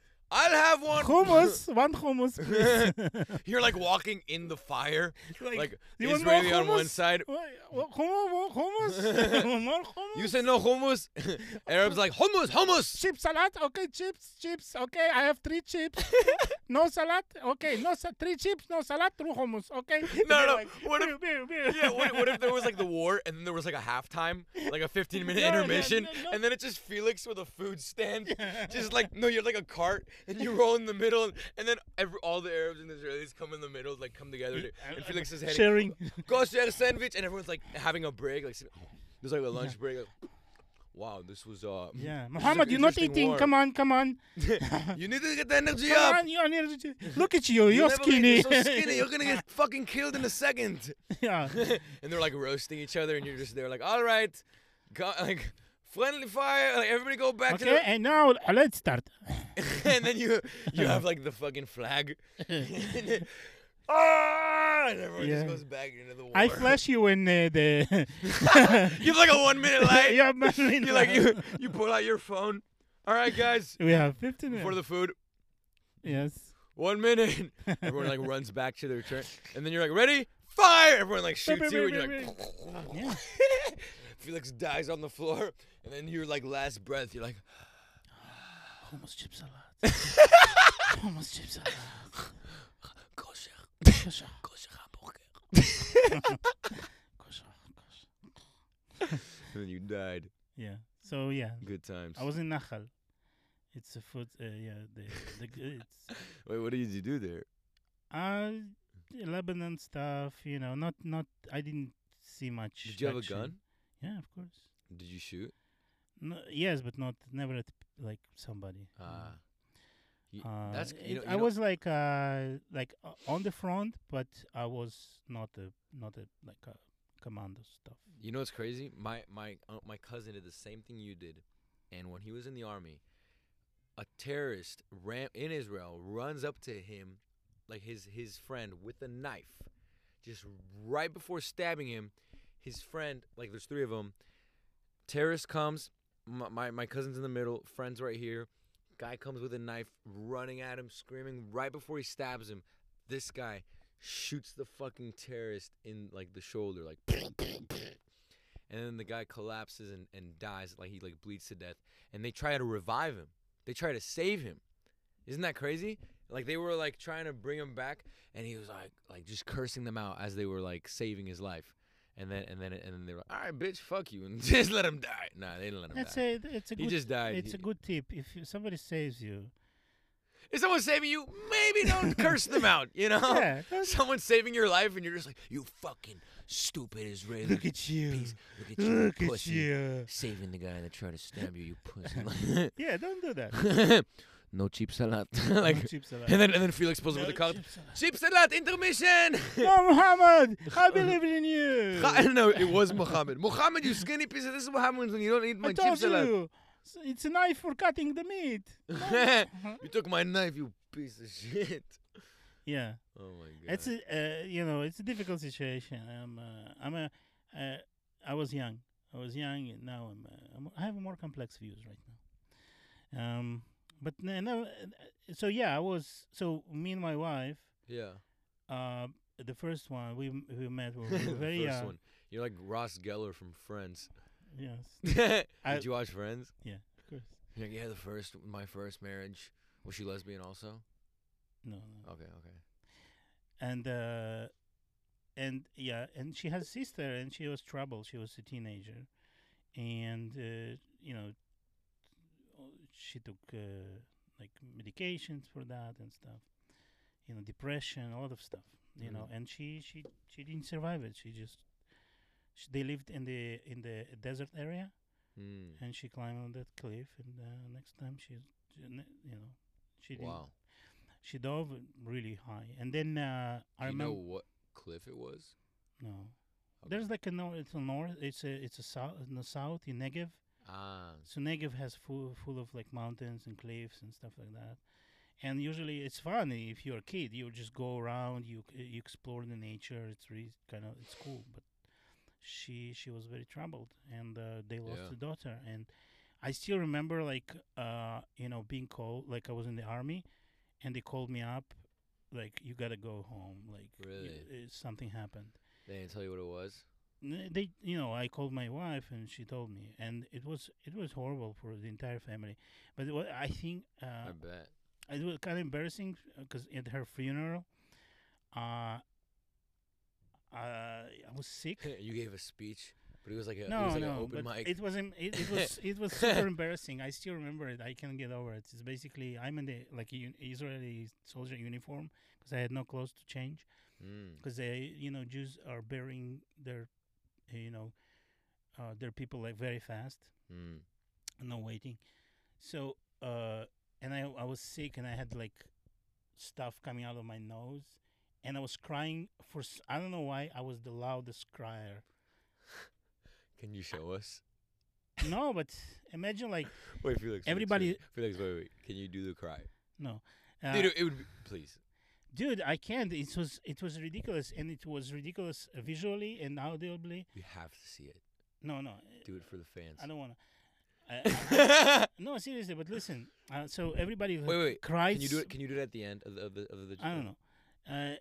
I'll have one. hummus, one hummus, please. You're like walking in the fire, like, like you want more Israeli on one side. Hummus, hummus, more hummus. You say no hummus. Arabs like hummus, hummus. chip salad? Okay, chips, chips. Okay, I have three chips. no salad? Okay, no sa- three chips, no salad, two hummus. Okay. No, no. What if-. Yeah, what, what if there was like the war and then there was like a halftime, like a 15 minute no, intermission, no, no. and then it's just Felix with a food stand, just like no, you're like a cart and you roll in the middle, and then every, all the Arabs and Israelis come in the middle, like come together, to, and Felix is heading sharing. a sandwich, and everyone's like having a break, like there's like a lunch break. Like, wow, this was uh. Yeah, Muhammad, you're not eating. war." Come on, come on. you need to get the energy Come up. on, you're energy. Look at you. You're never skinny. You're so skinny. You're gonna get fucking killed in a second. yeah. and they're like roasting each other, and you're just there like, all right, go, like friendly fire, like everybody go back to Okay, to and now let's start. and then you you have like the fucking flag, ah, and everyone Yeah. just goes back into the war. I flash you in uh, the. you have like a one minute light. yeah, man, You like you you pull out your phone. All right, guys, We have 15 minutes. for the food, yes. one minute. Everyone like runs back to their turn, and then you're like, ready, fire! Everyone like shoots you, and you're like. Yeah. Felix dies on the floor, and then your like last breath, you're like, Hummus chip salad. Hummus chip salad. kosher, Kosher, kosher hamburger. kosher, kosher. and then you died. Yeah. So yeah, Good times. I was in Nachal. It's a food. Uh, yeah, the the it's Wait, what did you do there? uh Lebanon stuff. You know, not not. I didn't see much. Did you have a gun? Yeah, of course. Did you shoot? No, yes, but not never at like somebody. Ah. You- Uh, that's you know, you I was like uh like uh, on the front, but I was not a not a like a commando stuff. You know what's crazy? My my uh, my cousin did the same thing you did, and when he was in the army, a terrorist ran in Israel runs up to him, like his his friend with a knife, just right before stabbing him. His friend, like there's three of them. Terrorist comes, my my, my cousin's in the middle, friends right here. Guy comes with a knife, running at him, screaming right before he stabs him. This guy shoots the fucking terrorist in like the shoulder, like and then the guy collapses and, and dies like he like bleeds to death. And they try to revive him. They try to save him. Isn't that crazy? Like they were like trying to bring him back and he was like like just cursing them out as they were like saving his life and then and then and then they were like all right bitch fuck you and just let him die. Nah they didn't let him That's die. a it's a he good just died. it's He- a good tip. If you- somebody saves you, if someone's saving you maybe don't curse them out you know? Yeah, someone's saving your life and you're just like you fucking stupid israeli look at you, piece. Look at you look at you. saving the guy that tried to stab you you pussy. Yeah, don't do that. No cheap salad. No cheap salad. and then and then Felix pulls up No with the card. cheap salad. Cheap salad intermission. No, Muhammad, I believe in you. I don't know. It was Muhammad. Muhammad, you skinny piece of. This is what happens when you don't eat my I cheap told salad. you, it's a knife for cutting the meat. you took my knife, you piece of shit. yeah, Oh my god. it's a uh, you know it's a difficult situation. I'm uh, I'm a uh, I was young. I was young, and now I'm, uh, I'm I have more complex views right now. Um, but no, uh, so yeah, I was so me and my wife. yeah. Uh, the first one we we met we were very first young. one. You're like Ross Geller from Friends. Yes, Did I- you watch Friends? Yeah, of course. You're like, yeah, the first, my first marriage. Was she lesbian also? No, no. Okay, okay. and uh and yeah and she has a sister and she was troubled she was a teenager and uh, you know she took uh, like medications for that and stuff you know depression a lot of stuff you know Mhm. and she she she didn't survive it she just sh they lived in the in the desert area Mm. and she climbed on that cliff and uh, next time she she you know she didn't Wow. she dove really high and then uh i Do you know remember what cliff it was? no Okay. There's like a north. It's a north. It's a it's a south in the south in Negev. Ah. So Negev has full full of like mountains and cliffs and stuff like that. And usually it's fun if you're a kid. You just go around. You you explore the nature. It's really kind of it's cool. But she she was very troubled, and uh, they lost Yeah. a daughter. And I still remember like uh you know being called like I was in the army, and they called me up, like you gotta go home. Like Really? uh, something happened. They didn't tell you what it was? They you know i called my wife and she told me and it was it was horrible for the entire family but what i think uh I bet. it was kind of embarrassing because at her funeral uh uh i was sick you gave a speech, but it was like a, it no was like no an open but mic. it wasn't it, it was it was super embarrassing i still remember it i can't get over it it's basically i'm in the like un- israeli soldier uniform because i had no clothes to change mm. because they you know Jews are burying their uh, you know uh, are people like very fast Mm. no waiting so uh and I I was sick and I had like stuff coming out of my nose and I was crying for I don't know why I was the loudest crier Can you show us? no but imagine like Wait, Felix. Everybody- Felix, wait, wait. Can you do the cry? no uh, Dude, it would be, please. Dude I can't it was it was ridiculous and it was ridiculous uh, visually and audibly We have to see it. no no Do it for the fans. I don't want to no seriously but listen uh, so everybody wait, wait. cries Can you do it? Can you do it at the end of the of the, of the I don't know. Uh,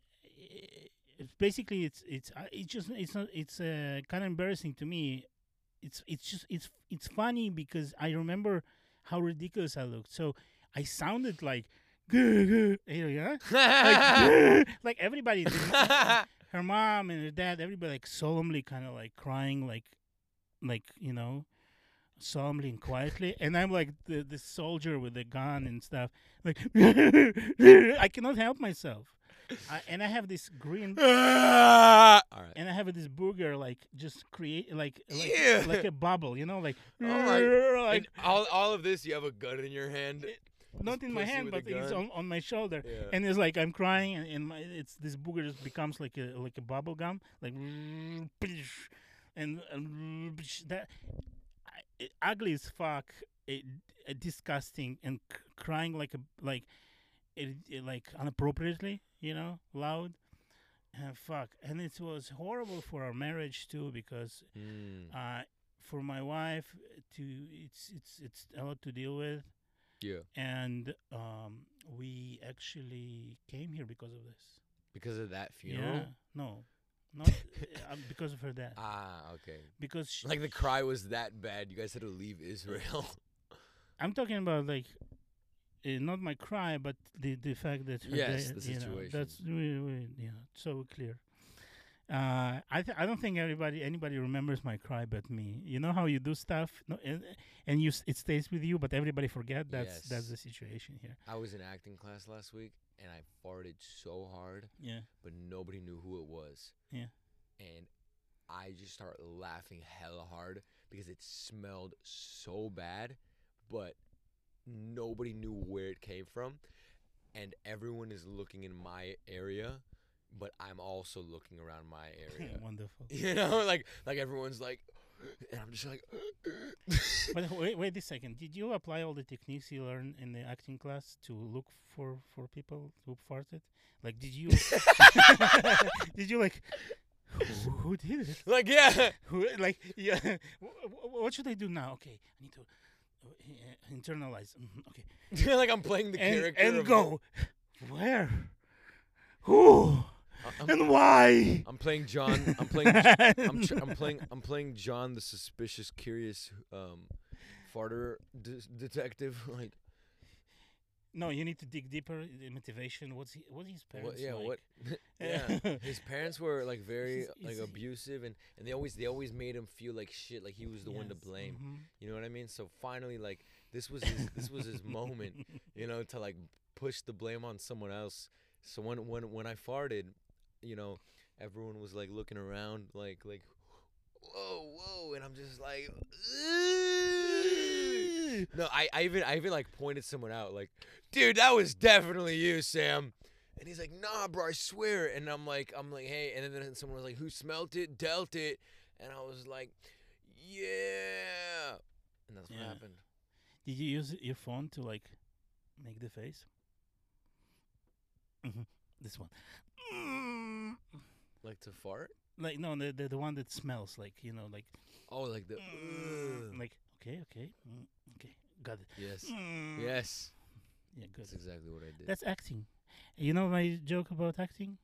it's basically it's it's uh, it's just it's not it's uh, kind of embarrassing to me. It's it's just it's it's funny because I remember how ridiculous I looked. So I sounded like you know, like, like everybody, her mom and her dad, everybody like solemnly kind of like crying, like like you know, solemnly and quietly, and I'm like the the soldier with the gun and stuff, like I cannot help myself, I, and I have this green. Right. And I have this booger like just create like like, Yeah. like a bubble, you know, like Oh my- like all all of this, you have a gun in your hand. Not in my hand, but it's on, on my shoulder. Yeah. And it's like I'm crying, and, and my, it's this booger just becomes like a like a bubble gum, like and, and that I- it, ugly as fuck, it, uh, disgusting, and c- crying like a like it, it like inappropriately, you know, loud. Uh, fuck, and it was horrible for our marriage too because Mm, uh, for my wife to it's it's it's a lot to deal with yeah. and um, we actually came here because of this. Because of that funeral. Yeah, no, not uh, because of her death. Ah, okay. Because sh Like the cry was that bad, you guys had to leave Israel. I'm talking about like uh, not my cry, but the the fact that her Yes, the you know, situation. that's really, really, yeah, so clear. Uh, I th- I don't think everybody anybody remembers my cry but me. You know how you do stuff, no, and, and you it stays with you, but everybody forget. That's that's the situation here. I was in acting class last week and I farted so hard, Yeah, but nobody knew who it was. Yeah. And I just started laughing hella hard because it smelled so bad, but nobody knew where it came from. And everyone is looking in my area, but I'm also looking around my area. wonderful. you know, like like everyone's like and I'm just like But wait, wait a second. Did you apply all the techniques you learned in the acting class to look for for people who farted? Like, did you did you like who, who did it? like yeah. Who like yeah? wh- wh- What should I do now? Okay, I need to uh, internalize. Mhm, Okay, like I'm playing the and, character and go where? Who I'm, and why? I'm playing John. I'm playing. I'm, tr- I'm playing. I'm playing John, the suspicious, curious, um, farter de- detective. Like, No, you need to dig deeper. The motivation. What's he? What's his parents? what? Yeah, like? what? yeah, his parents were like very He's- like abusive, and and they always they always made him feel like shit, like he was the one to Yes, blame. mhm. You know what I mean? So finally, like this was his this was his moment, you know, to like push the blame on someone else. So when when when I farted, you know, everyone was like looking around, like like, whoa whoa, and I'm just like, "Ugh." no, I I even I even like pointed someone out, like, dude, that was definitely you, Sam. And he's like, nah, bro, I swear. And I'm like, I'm like, hey. And then someone was like, who smelt it, dealt it. And I was like, yeah. And that's what Yeah. happened. Did you use your phone to like make the face? hmm This one. Mm. Like to fart? Like no, the, the the one that smells like you know like Oh, like the. mm, like okay okay mm, okay got it. yes. Mm. Yes. Yeah, good. That's exactly what I did. That's acting. You know my joke about acting?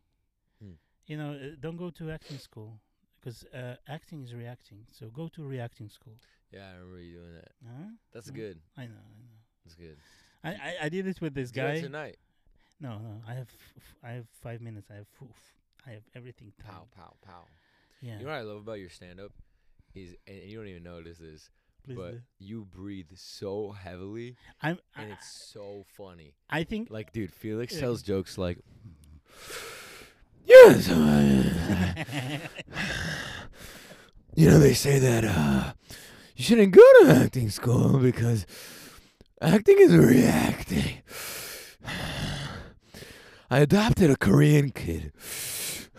Hmm. You know, uh, don't go to acting school because uh, acting is reacting. So go to reacting school. yeah, I remember you doing that. Huh? That's good. I know, I know. That's good. I, I, I did it with this Do guy. tonight. No, no. I have I have five minutes. I have I have everything Pow, timed. pow, pow. Yeah. You know what I love about your stand up? Is, and you don't even notice this, Please but do. you breathe so heavily I'm. I, and it's so funny. I think. Like, dude, Felix Yeah. tells jokes like, Yes, you know, they say that uh, you shouldn't go to acting school because acting is reacting. I adopted a Korean kid.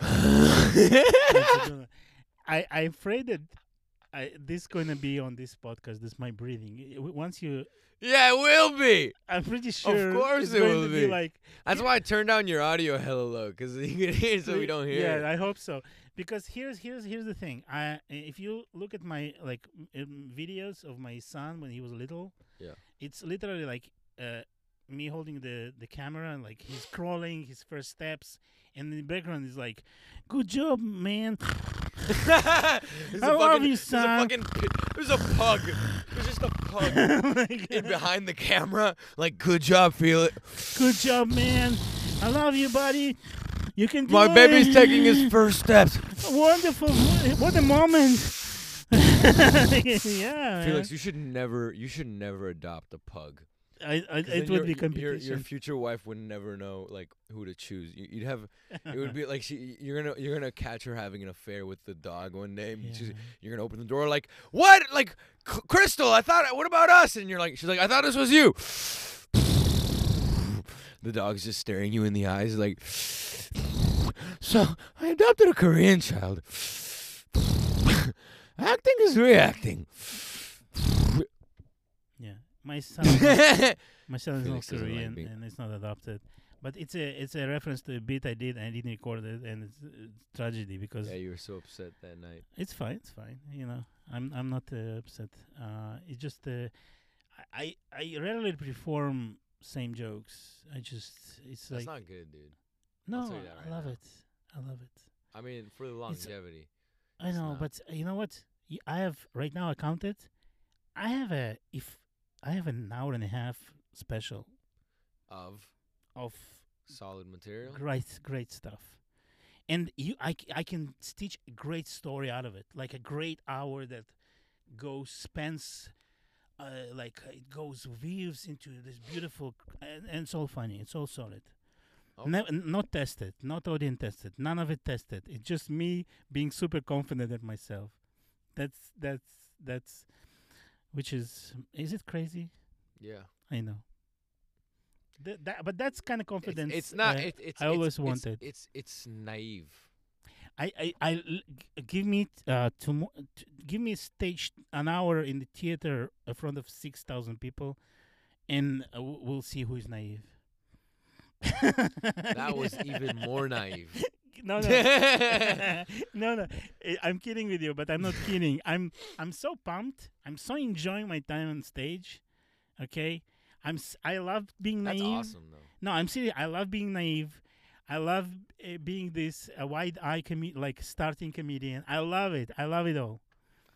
I I'm afraid that I this going to be on this podcast. This is my breathing. Once you, yeah, it will be. I'm pretty sure. Of course it will be. be. like. That's why I turned down your audio hella low because you can hear so we don't hear. Yeah, it. I hope so. Because here's here's here's the thing. I if you look at my like m- um, videos of my son when he was little, Yeah. it's literally like uh, me holding the the camera and like he's crawling his first steps, and in the background is like, "Good job, man." There's I a love fucking- you, There's a son. fucking. There's a pug. There's just a pug Like, in behind the camera. Like, good job, feel it Good job, man. I love you, buddy. You can do My it. baby's taking his first steps. Wonderful. What a moment. yeah. man. Felix, you should never. You should never adopt a pug. I, I, it would your- be your- competition. Your, future wife would never know like who to choose. You- You'd have. It would be like she. You're gonna. You're gonna catch her having an affair with the dog one day. Yeah. You're gonna open the door like, what? Like, C- Crystal? I thought. What about us? And you're like, she's like, I thought this was you. the dog's just staring you in the eyes, like. So I adopted a Korean child. Acting is reacting. My son. is not- my son is not Felix doesn't like Korean and it's not adopted. But it's a it's a reference to a bit I did and I didn't record it and it's, it's tragedy because yeah, you were so upset that night. It's fine. It's fine. You know, I'm I'm not uh, upset. Uh, it's just uh, I I I rarely perform same jokes. I just it's That's like not good, dude. no. tell you that I love now. it. I love it. I mean, for the longevity. I It's know, not. but you know what? Y- I have right now. I counted. I have a if I have an hour and a half special of? of solid material. great great stuff. And you I, I can stitch a great story out of it like a great hour that goes spends uh, like it goes weaves into this beautiful and, and it's all funny it's all solid. Okay. Ne- not tested not audience tested none of it tested. It's just me being super confident at myself. That's that's that's which is is it crazy Yeah. i know Th- that, but that's kind of confidence it's not. uh, it, it's. I it's- always it's- wanted. It's it's naive. I, I, I l- give me uh tomo- t- give me stage an hour in the theater in front of six thousand people, and uh, w- we'll see who is naive. That was even more naive. no, no, no, no. I'm kidding with you, but I'm not kidding. I'm I'm so pumped. I'm so enjoying my time on stage. Okay, I'm I love being naive. That's awesome, though. No, I'm serious. I love being naive. I love uh, being this uh, wide eye com- like starting comedian. I love it. I love it all.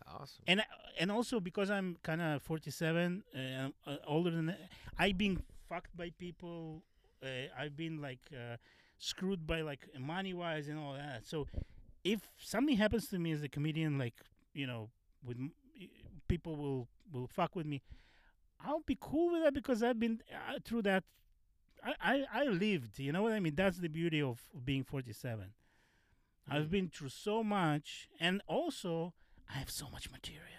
Awesome. And and also because I'm kind of 47, uh, uh, older than I've been fucked by people. Uh, I've been like uh, screwed by like money wise and all that. So if something happens to me as a comedian, like you know, with people will will fuck with me, I'll be cool with that because I've been uh, through that. I, I I lived. You know what I mean? That's the beauty of being 47. I've Mm. been through so much, and also I have so much material.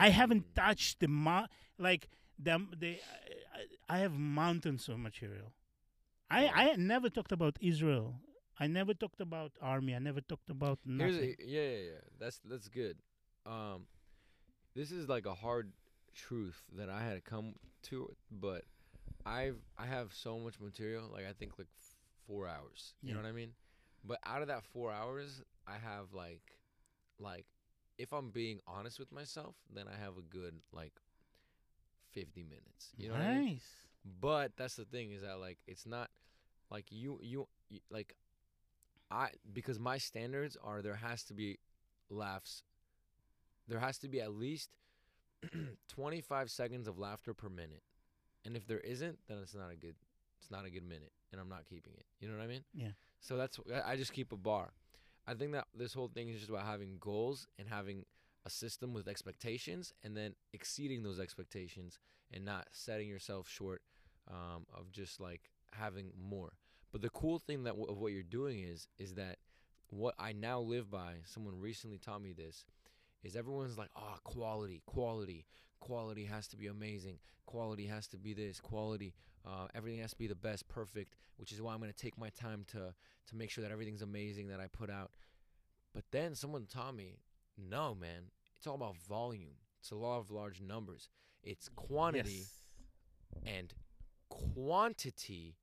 I haven't Mm. touched the mo- like the the I, I have mountains of material. I I never talked about Israel. I never talked about army. I never talked about nothing. a, yeah, yeah, yeah. That's that's good. Um, this is like a hard truth that I had to come to, but I've I have so much material. Like I think like f- four hours. You know what I mean? But out of that four hours, I have like, like, if I'm being honest with myself, then I have a good like, fifty minutes. You know what I mean? But that's the thing is that like it's not like you you, you like I because my standards are there has to be laughs. There has to be at least 25 seconds of laughter per minute. And if there isn't, then it's not a good it's not a good minute and I'm not keeping it. You know what I mean? Yeah. So that's I just keep a bar. I think that this whole thing is just about having goals and having a system with expectations and then exceeding those expectations and not setting yourself short um, of just like having more. But the cool thing that w- of what you're doing is is that what I now live by. Someone recently taught me this. Is everyone's like, oh, quality, quality, quality has to be amazing. Quality has to be this. Quality, uh, everything has to be the best, perfect. Which is why I'm gonna take my time to to make sure that everything's amazing that I put out. But then someone taught me, no, man, it's all about volume. It's a law of large numbers. It's quantity Yes. and quantity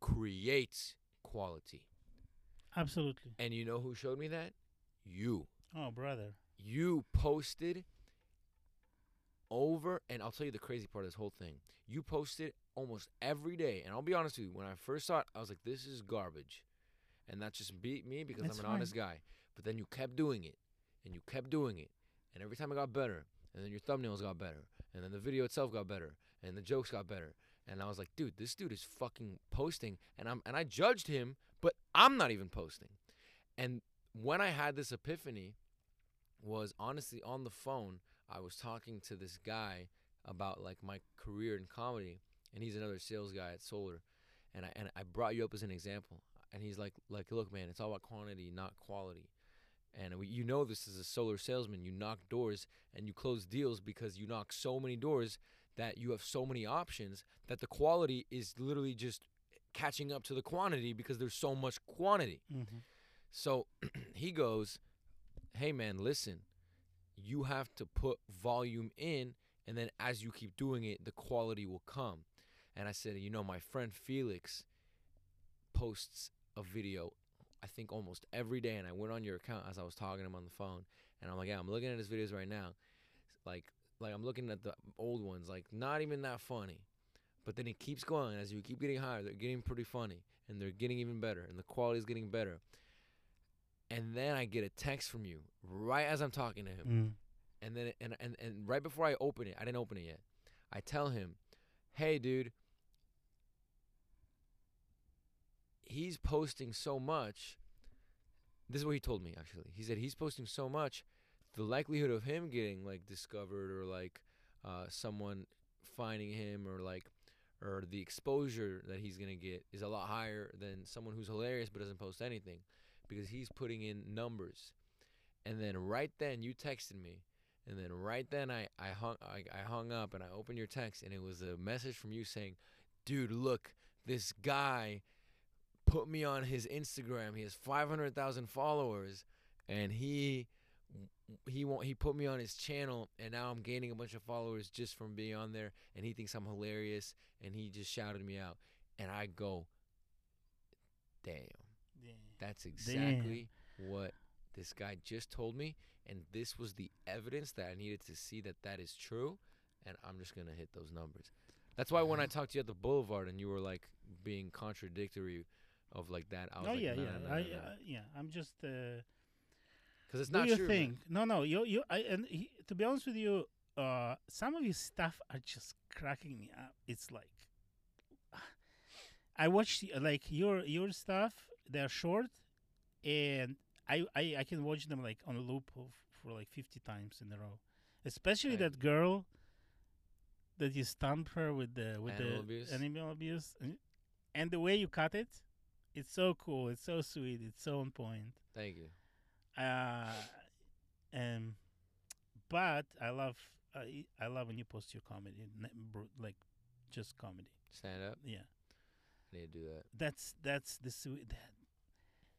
creates quality. Absolutely. And you know who showed me that? You. Oh, brother. You posted over, and I'll tell you the crazy part of this whole thing. You posted almost every day, and I'll be honest with you. When I first saw it, I was like, "This is garbage," and that just beat me because That's I'm an honest guy. But then you kept doing it, and you kept doing it, and every time it got better, and then your thumbnails got better, and then the video itself got better, and the jokes got better, and I was like, "Dude, this dude is fucking posting," and I'm and I judged him, but I'm not even posting. And when I had this epiphany, was honestly on the phone. I was talking to this guy about like my career in comedy, and he's another sales guy at Solar, and I and I brought you up as an example, and he's like like look man, it's all about quantity, not quality, and we, you know this as a solar salesman, you knock doors and you close deals because you knock so many doors that you have so many options that the quality is literally just catching up to the quantity because there's so much quantity. Mm-hmm. So he goes, "Hey man, listen. You have to put volume in and then as you keep doing it, the quality will come." And I said, "You know, my friend Felix posts a video I think almost every day and I went on your account as I was talking to him on the phone and I'm like, "Yeah, I'm looking at his videos right now." Like like I'm looking at the old ones, like not even that funny. But then it keeps going as you keep getting higher, they're getting pretty funny and they're getting even better and the quality is getting better. And then I get a text from you right as I'm talking to him. Mm. And then and, and and right before I open it, I didn't open it yet. I tell him, "Hey dude, he's posting so much. This is what he told me actually. He said he's posting so much, the likelihood of him getting like discovered or like uh, someone finding him or like or the exposure that he's gonna get is a lot higher than someone who's hilarious but doesn't post anything because he's putting in numbers. And then right then you texted me, and then right then I I hung I, I hung up and I opened your text and it was a message from you saying, "Dude, look, this guy." put me on his Instagram. He has 500,000 followers and he he won't he put me on his channel and now I'm gaining a bunch of followers just from being on there and he thinks I'm hilarious and he just shouted me out and I go damn Yeah. that's exactly what this guy just told me and this was the evidence that I needed to see that that is true and I'm just going to hit those numbers. That's why when I talked to you at the boulevard and you were like being contradictory of like that. I was Oh like, yeah, no, yeah, no, no, I, uh, yeah. I'm just. Uh, Cause it's do not your true. thing. man. No, no. You, you. I and he, to be honest with you, uh, some of his stuff are just cracking me up. It's like, I watch the- like your your stuff. They're short, and I I, I can watch them like on a loop of, for like fifty times in a row. Especially Right. that girl. That you stomp her with the with Animal the abuse? animal abuse, and, and the way you cut it, it's so cool. It's so sweet. It's so on point. Thank you. Uh, um, but I love I I love when you post your comedy, like just comedy. Stand up. Yeah, I need to do that. that's that's the sweet that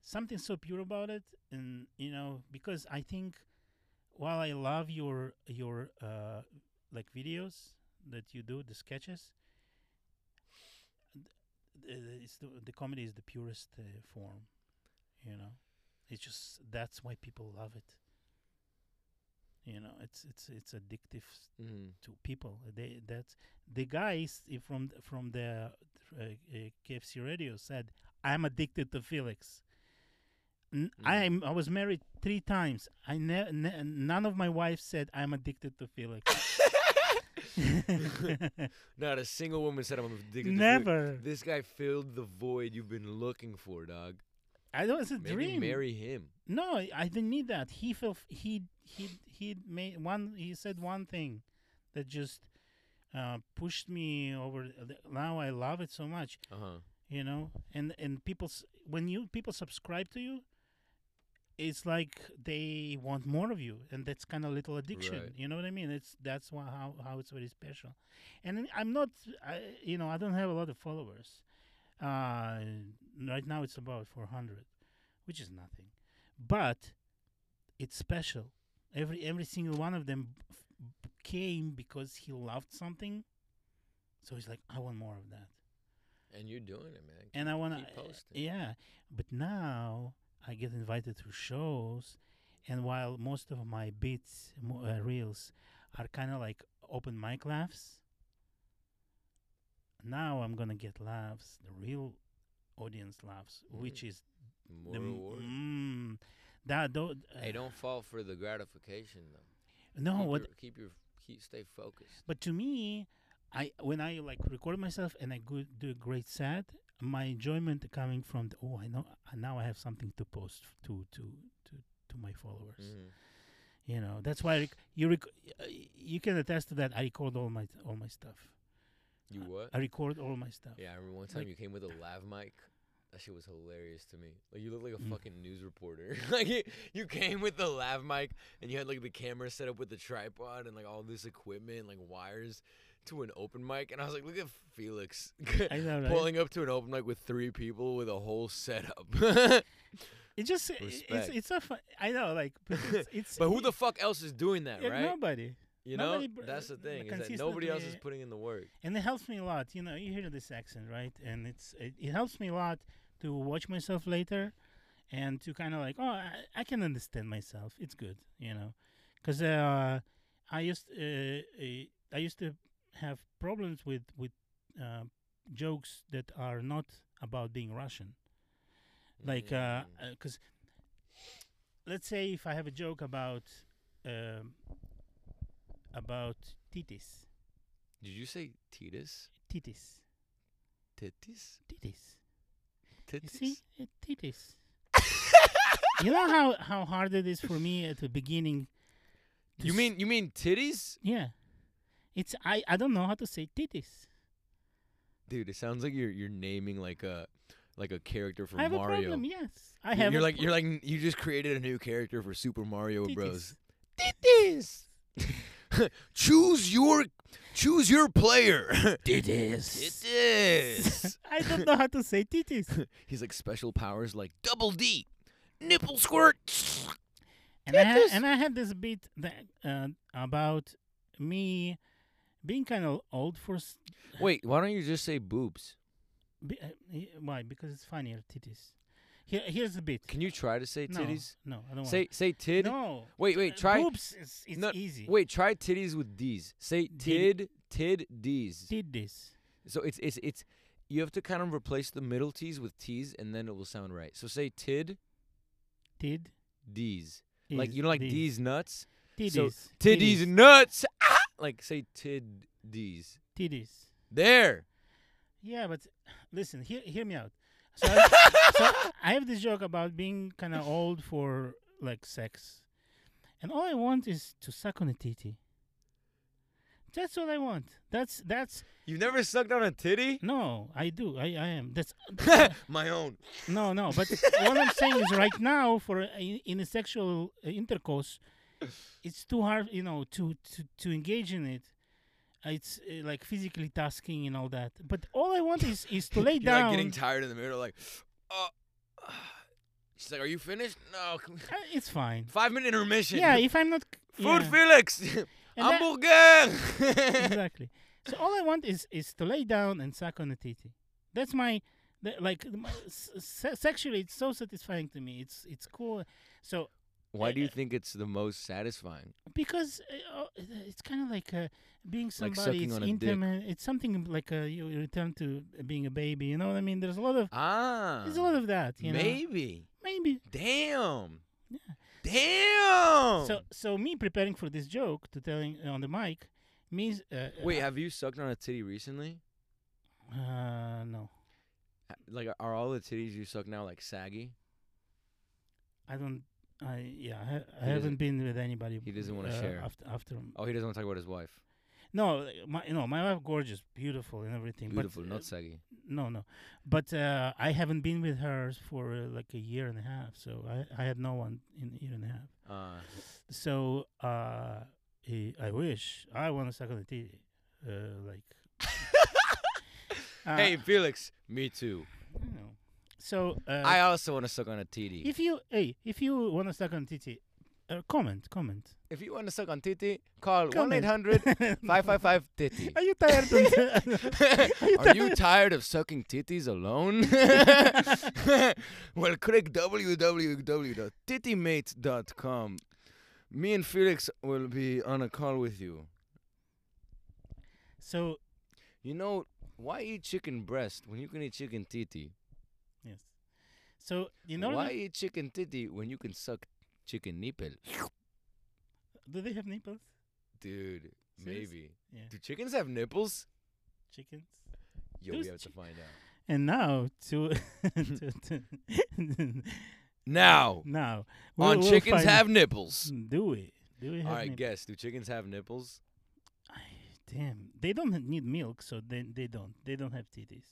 something so pure about it, and you know because I think while I love your your uh like videos that you do the sketches. It's the, the comedy is the purest uh, form, you know. It's just that's why people love it. You know, it's it's it's addictive Mm-hmm. to people. They that's the guys from from the uh, uh, KFC radio said, "I'm addicted to Felix." N- Mhm. I'm I was married three times. I ne- ne- none of my wives said I'm addicted to Felix. Not a single woman said I'm addicted. Never. This guy filled the void you've been looking for, dog. I know it's a Maybe dream. marry him. No, I didn't need that. He felt he he he made one. He said one thing that just uh, pushed me over. Now I love it so much. Uh huh. You know, and and people when you people subscribe to you, it's like they want more of you, and that's kind of little addiction. Right. You know what I mean? It's that's why how how it's very special. And I'm not, I, you know, I don't have a lot of followers. Uh, right now it's about 400, which is nothing, but it's special. Every every single one of them f- came because he loved something. So he's like, I want more of that And you're doing it, man. and I want keep to, posting. yeah. But now I get invited to shows, and while most of my beats, mo- uh, reels, are kind of like open mic laughs, now I'm gonna get laughs, the real audience laughs, which Mm. is More the reward. mm, that do, uh, hey, don't fall for the gratification though. no keep what Your, keep your keep stay focused. But to me, I when I like record myself and I go, do a great set, my enjoyment coming from the, oh I know uh, now I have something to post to to to to my followers. Mhm. You know that's why I rec- you rec- uh, you can attest to that. I record all my all my stuff. You what? I record all my stuff. Yeah, I remember one time Like- you came with a lav mic. That shit was hilarious to me. Like you look like a Mm. fucking news reporter. like you, you came with the lav mic and you had like the camera set up with the tripod and like all this equipment, like wires. to an open mic, and I was like, look at Felix I know, right? pulling up to an open mic with three people with a whole setup. It just it's it's a fun, I know like but it's, it's but who the fuck else is doing that, yeah, right? nobody you know, nobody that's the uh, thing is that nobody else is putting in the work. and it helps me a lot. You know, you hear this accent, right? And it's it, it helps me a lot to watch myself later, and to kind of like, oh, I, I can understand myself. It's good, you know, because uh, I used uh, uh, I used to have problems with with uh, jokes that are not about being Russian, like Mm. because let's say if I have a joke about um, about titis, Did you say titis? titis. Titties? Titties. You see, it, titties. you know how how hard it is for me at the beginning. You mean you mean titties? Yeah, it's I I don't know how to say titties. Dude, it sounds like you're you're naming like a like a character I have Mario. a problem. Yes, I have. You're like pro- you're like you just created a new character for Super Mario Bros. titties. Titties. choose your choose your player. Titties. Titties. I don't know how to say titties. He's like special powers like double D, nipple squirt. And I had, and I had this bit that uh, about me being kind of old for. s- Wait, why don't you just say boobs? Be, uh, why? Because it's funnier. Titties. Here, here's the bit. Can you try to say titties? No, I don't want to. Say say tid. No. Wait, wait, try. Boobs is it's No, easy. Wait, try titties with D's. Say tid, tid, D's. Did this. So it's it's it's you have to kind of replace the middle T's with T's and then it will sound right. So say tid, Did. D's. Like you know like. D's nuts? Titties. so Tiddies nuts. Ah! Like say tid D's. Titties. There. Yeah, but listen, hear hear me out. So, I, so I have this joke about being kind of old for like sex, and all I want is to suck on a titty. That's all I want. That's that's You've never sucked on a titty? no, I do. I I am. That's My own. no no. But what I'm saying is, right now, for a, in a sexual uh, intercourse, it's too hard, you know, to to to engage in it. It's uh, like physically tasking and all that. But all I want is is to lay You're down. like getting tired in the middle, like, uh, she's like, "Are you finished? No, Uh, it's fine. five minute intermission. Yeah, if I'm not food, yeah. Felix, hamburger. exactly. So all I want is is to lay down and suck on a titty. That's my the, like my, s- se- sexually. It's so satisfying to me. It's it's cool. So Why do you think it's the most satisfying? because uh, uh, it's kind of like uh, being somebody. sucking it's on a dick. intimate. It's something like uh, you return to being a baby. You know what I mean? There's a lot of Ah, there's a lot of that. You know, maybe. maybe. Damn. Yeah. Damn. So so me preparing for this joke to telling on the mic means. Uh, wait, uh, have you sucked on a titty recently? uh, no. Like, are all the titties you suck now like saggy? I don't. I yeah. I, ha- I haven't been with anybody. he doesn't wanna uh, share. after after. Oh, he doesn't want to talk about his wife. No, my no, my wife gorgeous, beautiful, and everything. Beautiful, but, uh, not saggy. no, no, but uh, I haven't been with her for uh, like a year and a half. So I I had no one in a year and a half. Uh, So uh, I wish I want to suck on the titty, uh, like. uh, hey, Felix. Me too. you know. So uh, I also want to suck on a titty. if you hey if you want to suck on titty, uh, comment comment. If you want to suck on titty, call one Comment. eight hundred five five five titty. Are you tired? of- Are you tired of sucking titties alone? well, click www.tittymate.com. Me and Felix will be on a call with you. so You know, why eat chicken breast when you can eat chicken titty? Yes. So you know why eat chicken titty when you can suck chicken nipple? do they have nipples? Dude, Serious? maybe. Yeah, Do chickens have nipples? chickens. Yo, There's we have to find out. And now to, to, to Now, now on we'll- we'll chickens have nipples. Mm, do we? Do we have? All right, guess. Do chickens have nipples? Damn, they don't need milk, so they they don't. They don't have titties.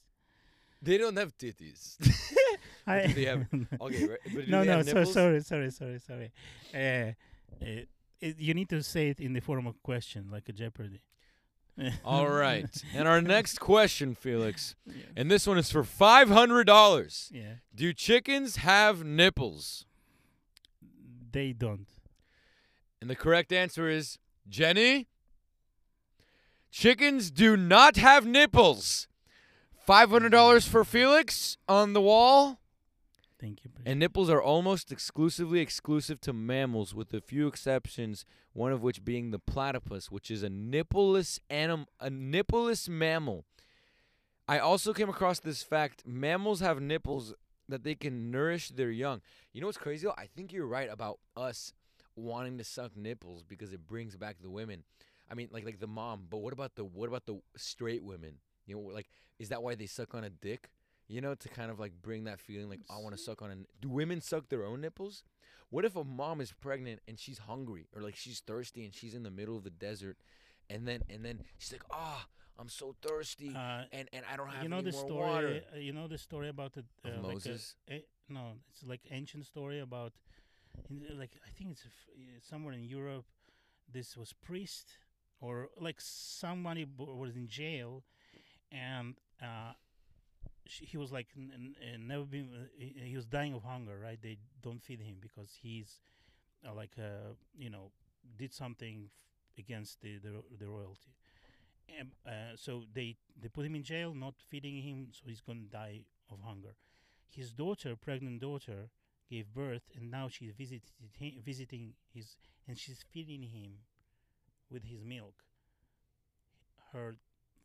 They don't have titties. I, do they have- okay, right, but do no, they no. have So, nipples? sorry, sorry, sorry, sorry. Uh, uh, it, you need to say it in the form of question, like a Jeopardy. All right. And our next question, Felix, Yeah. and this one is for $500. yeah, Do chickens have nipples? they don't. And the correct answer is Jenny. Chickens do not have nipples. $500 for Felix on the wall. Thank you. And nipples are almost exclusively exclusive to mammals, with a few exceptions, one of which being the platypus, which is a nippleless anim- a nippleless mammal. I also came across this fact: mammals have nipples that they can nourish their young. You know what's crazy? though? I think you're right about us wanting to suck nipples because it brings back the women. I mean, like like the mom. But what about the what about the straight women? You know, like is that why they suck on a dick? You know, to kind of like bring that feeling, like I want to suck on a. Do women suck their own nipples? What if a mom is pregnant and she's hungry or like she's thirsty and she's in the middle of the desert, and then and then she's like, ah, I'm so thirsty Uh, and and I don't have you know the story. water. Uh, you know the story about the uh, like a- Moses? eh, no, it's like ancient story about, in, like I think it's uh, somewhere in Europe. This was priest or like somebody b- was in jail, and uh, sh- he was like n- n- never been. He he was dying of hunger. Right? They don't feed him because he's uh, like uh, you know did something f- against the the, the royalty. And, uh, so they they put him in jail, not feeding him, so he's gonna die of hunger. His daughter, pregnant daughter, gave birth, and now she's visited him, visiting his, and she's feeding him with his milk. Her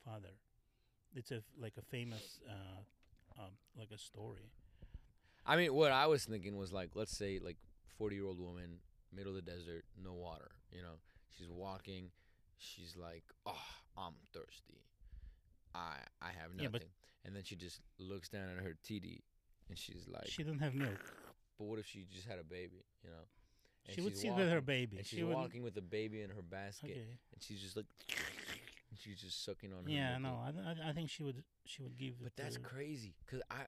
father. It's a like a famous, uh, um, like a story. I mean, what I was thinking was like, let's say like 40 year old woman, middle of the desert, no water. You know, she's walking, she's like, oh, I'm thirsty. I I have Yeah, nothing. but- and then she just looks down at her TD, and she's like, she don't have milk. but what if she just had a baby? You know. And she would she's sit with her baby. And she's would. walking with a baby in her basket, Okay. and she's just like, she's just sucking on her. Yeah, no, I, th- I, think she would. She would give. But that's crazy, cause I,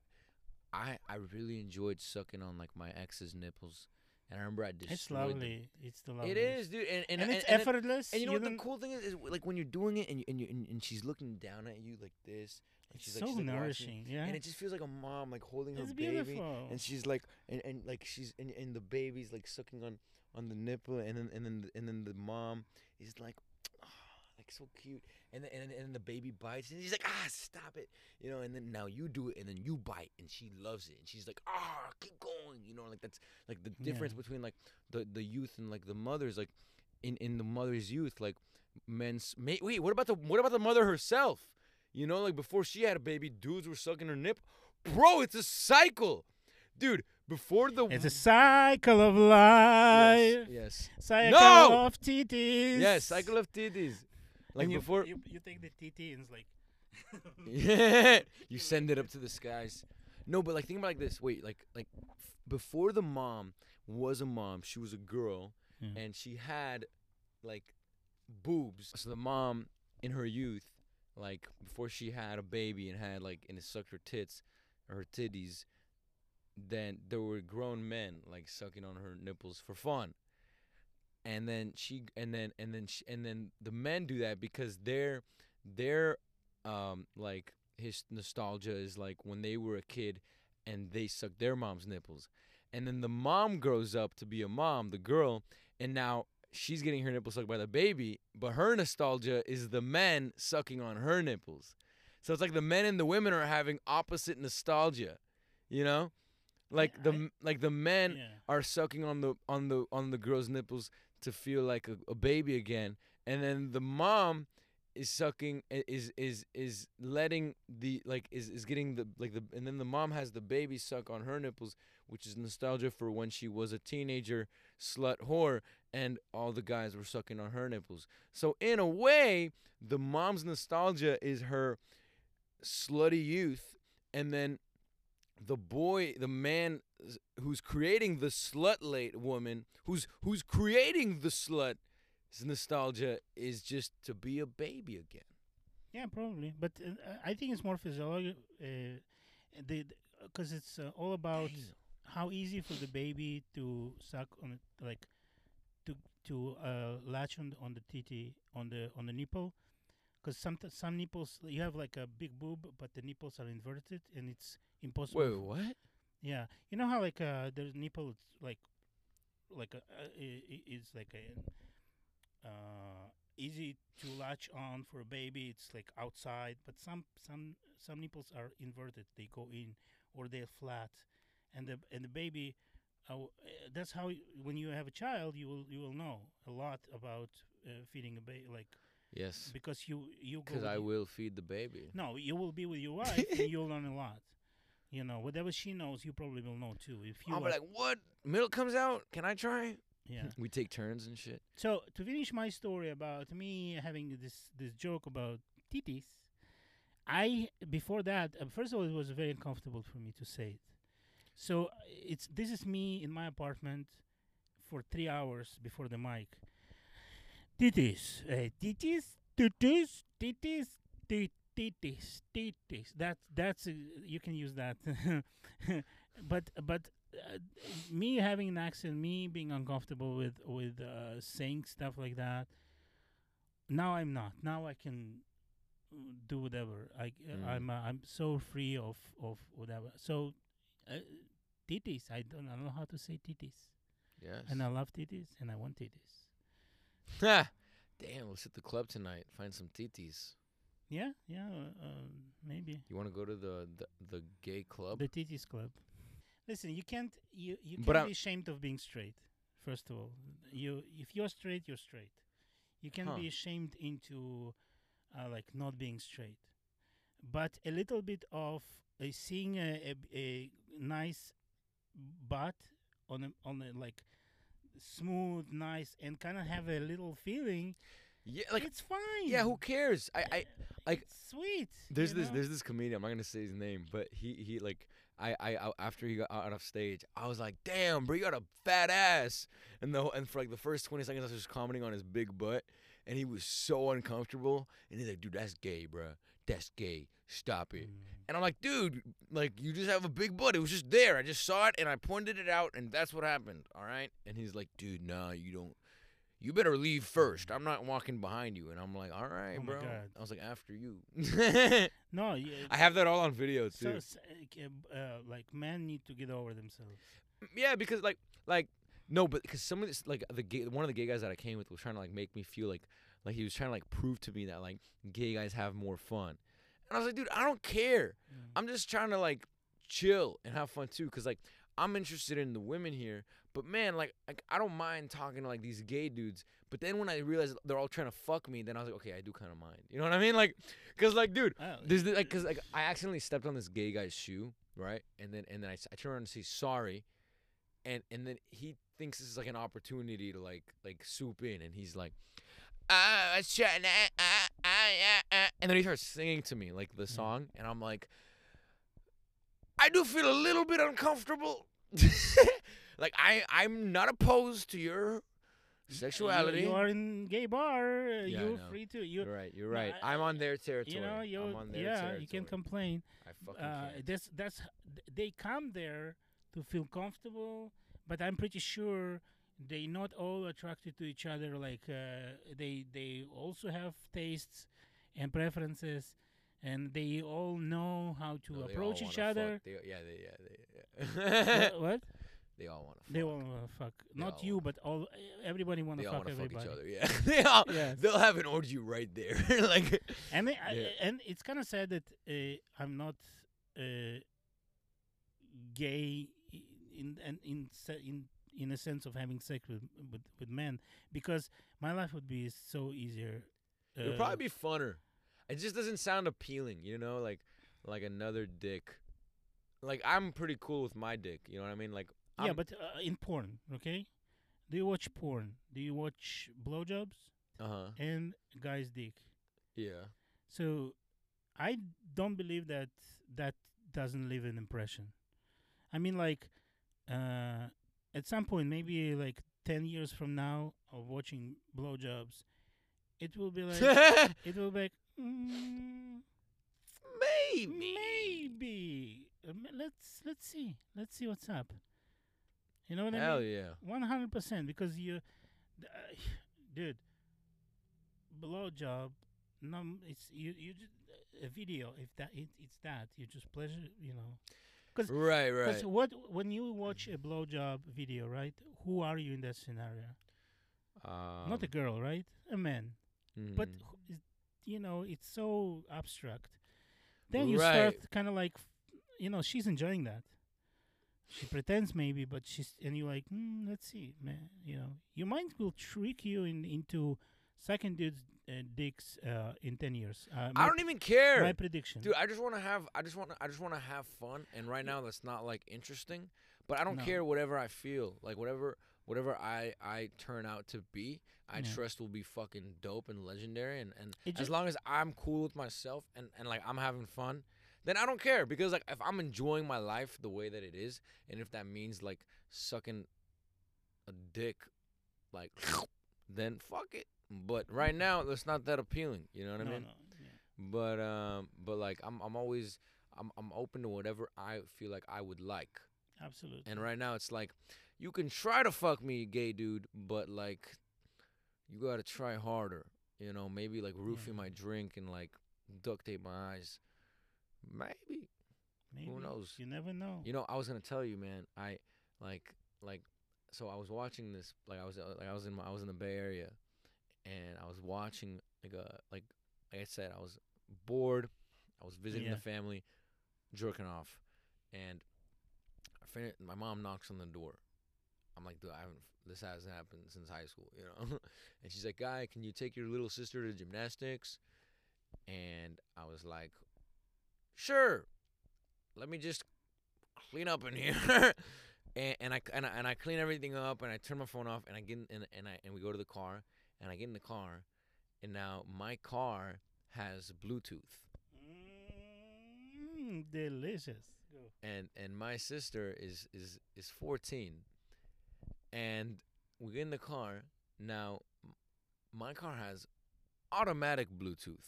I, I really enjoyed sucking on like my ex's nipples, and I remember I destroyed It's them. It's the lovely. It is, dude, and and, and, it's and, effortless. and you know what the cool thing is, is like when you're doing it and you, and you and, and she's looking down at you like this, and It's she's so like, she's, like, watching, nourishing. Yeah, and it just feels like a mom like holding her it's baby, beautiful. and she's like, and, and like she's and, and the baby's like sucking on on the nipple, and then and then and then the mom is like, like so cute, and then and and the baby bites, and she's like, ah, stop it, you know, and then now you do it, and then you bite, and she loves it, and she's like, ah, keep going, you know, like that's like the difference Yeah. between like the the youth and like the mothers, like in in the mother's youth, like men's wait, what about the what about the mother herself? You know, like before she had a baby, dudes were sucking her nip. Bro, it's a cycle. Dude, before the it's a cycle of life. yes, yes. Cycle No! of titties. Yes, cycle of titties. Like And you, before you, you take the TT and it's like. Yeah, you send it up to the skies. No, but like think about like this. Wait, like like f- before the mom was a mom, she was a girl, Yeah. and she had like boobs. So the mom in her youth, like before she had a baby and had like and it sucked her tits or her titties, then there were grown men like sucking on her nipples for fun. And then she and then and then she, and then the men do that because they're they're um like his nostalgia is like when they were a kid and they sucked their mom's nipples. And then the mom grows up to be a mom the girl and now she's getting her nipples sucked by the baby but her nostalgia is the men sucking on her nipples. So it's like the men and the women are having opposite nostalgia you know? Like the I- like the men yeah. are sucking on the on the on the girl's nipples to feel like a, a baby again and then the mom is sucking is is is letting the like is is getting the like the and then the mom has the baby suck on her nipples which is nostalgia for when she was a teenager slut whore and all the guys were sucking on her nipples. So in a way the mom's nostalgia is her slutty youth and then the boy the man who's creating the slut late woman who's who's creating the slut his nostalgia is just to be a baby again Yeah, probably. But uh, I think it's more physiological. Uh, the because it's uh, all about how easy for the baby to suck on it, like to to uh, latch on on the titty on the on the nipple, because some some nipples you have like a big boob, but the nipples are inverted, and it's impossible. Wait, what? Yeah, you know how like uh, there's nipple it's like like a uh, it's like a uh, easy to latch on for a baby. It's like outside, but some some some nipples are inverted. They go in or they're flat, and the and the baby. Uh, uh, that's how when you have a child, you will you will know a lot about uh, feeding a baby, like Yes, because you you because I will feed the baby. no, you will be with your wife, and you'll learn a lot. You know, whatever she knows, you probably will know too. If you I'll be like, what? Milk comes out? Can I try? yeah. We take turns and shit. So to finish my story about me having this this joke about titties, I before that uh, first of all it was very uncomfortable for me to say it. So it's this is me in my apartment for three hours before the mic. Titties, uh, titties, titties, titties, tit- titties, titties. That that's uh, you can use that, but but uh, me having an accent, me being uncomfortable with with uh, saying stuff like that. Now I'm not. Now I can uh, do whatever. I Mm. I'm uh, I'm so free of of whatever. So uh, titties. I don't, I don't know how to say titties, Yes. and I love titties, and I want titties. Ha! Damn, let's hit the club tonight. Find some titis. Yeah, yeah, uh, uh, maybe You want to go to the, the the gay club? the titties club. Listen, you can't you you But can't I'm- be ashamed of being straight. First of all, you if you're straight, you're straight. You can Huh. be ashamed into uh, like not being straight, but a little bit of uh, seeing a, a, a nice butt on a, on a like smooth, nice, and kind of have a little feeling. yeah, like it's fine. yeah. Who cares? I I like- It's sweet. there's this know? there's this comedian. I'm not gonna say his name, but he he like. I, I I- after he got out of stage, I was like, "Damn, bro, you got a fat ass." And the and for like the first 20 seconds, I was just commenting on his big butt, and he was so uncomfortable. And he's like, "Dude, that's gay, bro. That's gay. Stop it." Mm. And I'm like, "Dude, like you just have a big butt. It was just there. I just saw it and I pointed it out, and that's what happened. All right." And he's like, "Dude, nah, you don't. You better leave first. I'm not walking behind you." And I'm like, "All right, Oh bro." God. I was like, "After you." No, you, I have that all on video too. s- uh, uh, like men need to get over themselves. Yeah, because like like no, but because some of this like the gay, one of the gay guys that I came with was trying to like make me feel like like he was trying to like prove to me that like gay guys have more fun, and I was like, dude, I don't care. Mm. I'm just trying to like chill and have fun too, cause like I'm interested in the women here, but man, like like I don't mind talking to like these gay dudes. But then when I realized they're all trying to fuck me, then I was like, okay, I do kind of mind. You know what I mean? Like, cause like, dude, Oh, the, like, cause like I accidentally stepped on this gay guy's shoe, right? And then and then I, I turn around and say sorry, and and then he thinks this is like an opportunity to like like swoop in, and he's like, ah, I was trying to, ah, ah, ah, ah, ah," and then he starts singing to me like the song, and I'm like, I do feel a little bit uncomfortable. like I I'm not opposed to your sexuality. You, are in gay bar. Uh, Yeah, you're free to. You, You're right. You're right. I- I'm on their territory. you know, you. I'm on their Yeah, territory. you can complain. I fucking Uh, can't. that's that's they come there to feel comfortable, but I'm pretty sure they not all attracted to each other. Like uh, they they also have tastes and preferences, and they all know how to No, approach each other. They, yeah, they, yeah, they, yeah. what? what? they all want to. They all wanna fuck. They Not you, wanna- but all everybody wanna They all fuck want to fuck everybody. each other. Yeah, they all. Yes. They'll have an orgy right there. like, and they, I- and it's kind of sad that uh, I'm not uh, gay in in in in in a sense of having sex with with, with men because my life would be so easier. Uh, it would probably be funner. It just doesn't sound appealing, you know, like like another dick. Like I'm pretty cool with my dick. You know what I mean? Like, yeah, I'm- but uh, in porn, okay. Do you watch porn? Do you watch blowjobs uh huh. and guys' dick? Yeah. So I don't believe that that doesn't leave an impression. I mean, like, uh, at some point, maybe like 10 years from now of watching blowjobs, it will be like, it will be like, mm, Maybe. maybe. Um, let's, let's see. Let's see what's up. You know what I mean? Hell yeah. One hundred percent, because you, uh, dude, blowjob No, it's you. You just a video. If that it, it's that you just pleasure. You know. Cause, Right, right. 'cause what when you watch a blowjob video, right? Who are you in that scenario? Um, Not a girl, right? A man. But mm, who is- you know, it's so abstract. Then you Right. start kind of like, you know, she's enjoying that. She pretends maybe, but she's and you're like, hmm, let's see, man. You know, your mind will trick you in into second dude's dicks uh, in ten years. Uh, I don't even care. my prediction. Dude, I just want to have I just want I just want to have fun and right now that's not like interesting, but I don't No. care whatever I feel. Like whatever whatever I I turn out to be, I Yeah. trust will be fucking dope and legendary and and as long as I'm cool with myself and and like I'm having fun, then I don't care because like if I'm enjoying my life the way that it is and if that means like sucking a dick like then fuck it. But right now it's not that appealing, you know what no, I mean? no, yeah. but um but like i'm i'm always i'm i'm open to whatever i feel like i would like absolutely. and right now it's like you can try to fuck me gay dude but like you got to try harder you know maybe like roofie Yeah. my drink and like duct tape my eyes maybe Maybe. Who knows? You never know. you know i was to tell you man i like like so i was watching this like i was like i was in my, i was in the bay area and i was watching like a like like i said i was bored i was visiting Yeah. the family jerking off and my mom knocks on the door. I'm like dude i haven't this hasn't happened since high school you know? And she's like guy can you take your little sister to gymnastics? And i was like sure. Let me just clean up in here. And, and I and I and I clean everything up and I turn my phone off and I get in and, and I and we go to the car and I get in the car and now my car has Bluetooth Mm, delicious. Go. and and my sister is is is 14 and we get in the car now my car has automatic Bluetooth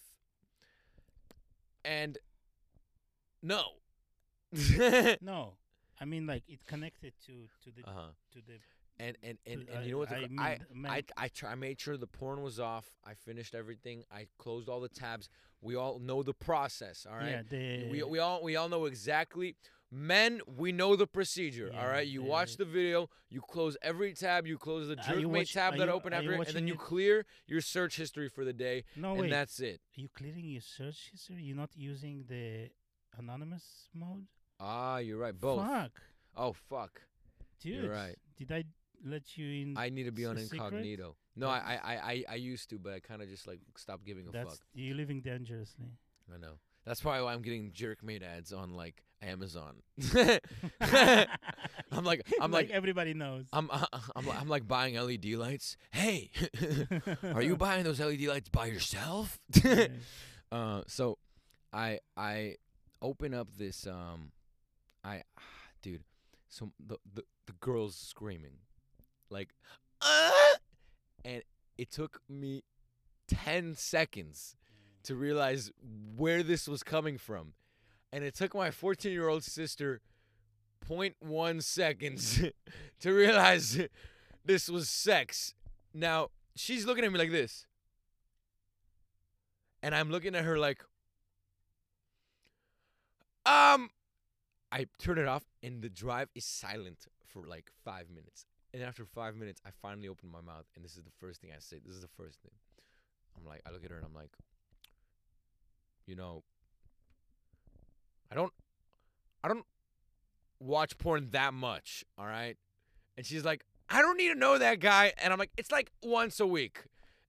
and no No, I mean like it connected to to the uh-huh to the. And and and, and you know what the, I, mean, I meant- I I, tr- I made sure the porn was off. I finished everything. I closed all the tabs. We all know the process, all right? yeah, the we we all we all know exactly. Men, we know the procedure. all Yeah, right, you watch the video, you close every tab, you close the jerkmate tab that you- open after and then you it- clear your search history for the day, no and wait. that's it. Are you clearing your search history? You're not using the anonymous mode. Ah, you're right. Both. Fuck, Oh fuck. dude. you're right. Did I let you in? I need to be on secret? incognito. No, I, I, I, I- used to, but I kind of just like stopped giving a That's fuck. you're living dangerously. I know. That's probably why I'm getting jerkmate ads on like Amazon. I'm like I'm like everybody knows. I'm I'm li- I'm like buying LED lights. Hey, are you buying those LED lights by yourself? Uh, so I I open up this um I dude, so the the the girl's screaming like "Ah!" and it took me 10 seconds to realize where this was coming from. And it took my 14 year old sister 0.1 seconds to realize this was sex. Now, she's looking at me like this. And I'm looking at her like, um, I turn it off and the drive is silent for like five minutes. And after five minutes, I finally open my mouth, and this is the first thing I say. This is the first thing. I'm like, I look at her and I'm like, you know, I don't, I don't watch porn that much, all right? And she's like, I don't need to know that guy. And I'm like, it's like once a week.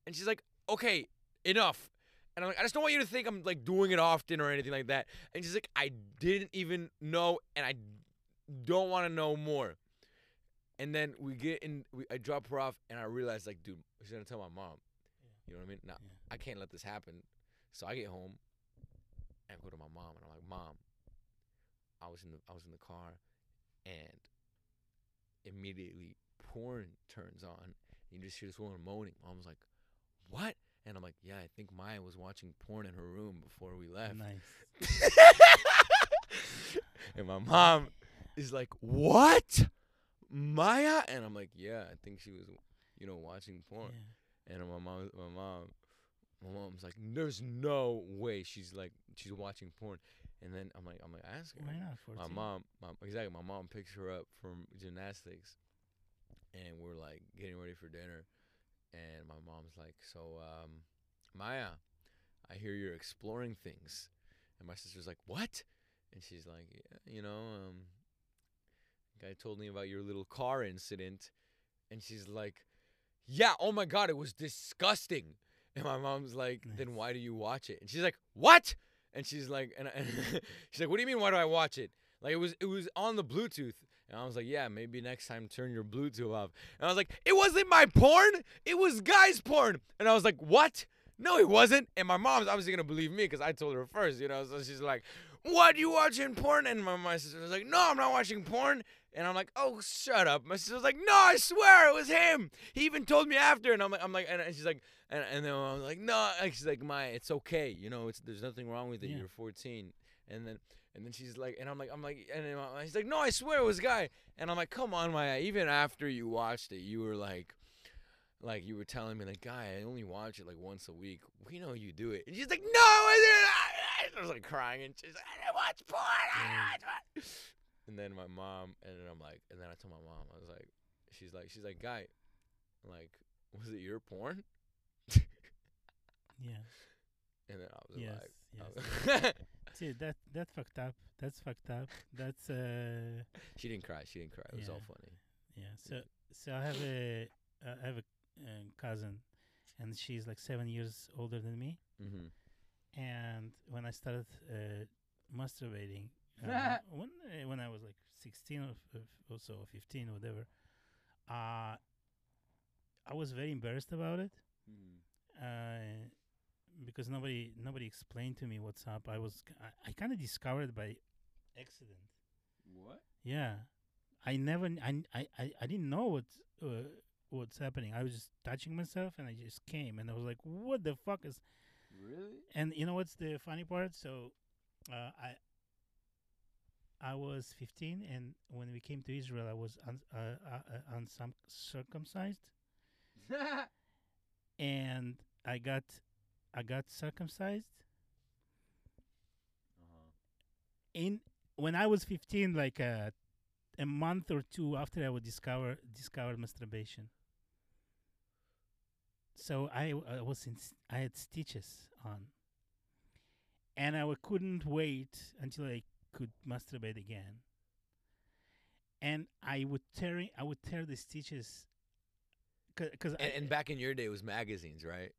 And she's like, okay, enough. And I'm like, I just don't want you to think I'm like doing it often or anything like that. And she's like, I didn't even know, and I don't want to know more. And then we get in, we, I drop her off, and I realize, like, dude, she's gonna tell my mom. You know what I mean? Now, Yeah. I can't let this happen. So I get home, and I go to my mom, and I'm like, Mom, I was in the, I was in the car, and immediately porn turns on. And You just hear this woman moaning. Mom's like, "What?" And I'm like, "Yeah, I think Maya was watching porn in her room before we left." Nice. and my mom is like, "What, Maya?" And I'm like, "Yeah, I think she was, you know, watching porn." Yeah. And my mom, my mom my mom's like, "There's no way she's like she's watching porn." And then I'm like, I'm like, ask her. Why not? My 14? mom, my, exactly. My mom picks her up from gymnastics, and we're like getting ready for dinner, and my mom's like, "So, um, Maya, I hear you're exploring things," and my sister's like, "What?" And she's like, yeah, "You know, um, guy told me about your little car incident," and she's like, "Yeah, oh my god, it was disgusting." And my mom's like, "Then why do you watch it?" And she's like, "What?" And she's like, and, and she's like, "What do you mean? Why do I watch it?" Like it was it was on the Bluetooth. And I was like, "Yeah, maybe next time turn your Bluetooth off." And I was like, "It wasn't my porn. It was guys' porn." And I was like, "What?" No, it wasn't. And my mom's obviously gonna believe me because I told her first, you know. So she's like, "What? You watching porn?" And my, my sister was like, "No, I'm not watching porn." And I'm like, "Oh, shut up." My sister was like, "No, I swear it was him. He even told me after." And I'm like, "I'm like," and she's like, and, and then I was like, "No," and she's like, "My, it's okay. You know, it's there's nothing wrong with it. Yeah. You're 14." And then and then she's like, and I'm like, I'm like, and then she's like, "No, I swear it was a guy." And I'm like, "Come on, Maya. Even after you watched it, you were like." Like you were telling me, like, guy, I only watch it like once a week. We know you do it, and she's like, no, I didn't. I was like crying, and she's like, I didn't watch porn. I didn't watch porn. And then my mom, and then I'm like, and then I told my mom, I was like, she's like, she's like, guy, like, was it your porn? Yeah. And then I was Yes. like, yes. was- See that that's fucked up. That's fucked up. That's uh she didn't cry. She didn't cry. It was all funny. yeah. So so I have a I have a uh, cousin, and she's like seven years older than me. Mm-hmm. And when I started uh, masturbating, uh, when uh, when I was like sixteen or, f- or so, or fifteen, or whatever, uh, I was very embarrassed about it. uh, because nobody nobody explained to me what's up. I was I kind of discovered by accident. What? Yeah, I never I I I, I didn't know what uh, what's happening. I was just touching myself and I just came and I was like, what the fuck is? Really? And you know what's the funny part? So, uh, I. I was 15, and when we came to Israel, I was un- uh, uh, uh, uncircumcised, and I got, I got circumcised uh-huh. in when I was 15, like uh, a month or two after I would discover discovered masturbation. So I, I was in I had stitches on, and I couldn't wait until I could masturbate again. And I would tear I would tear the stitches, because And, and back in your day, it was magazines, right?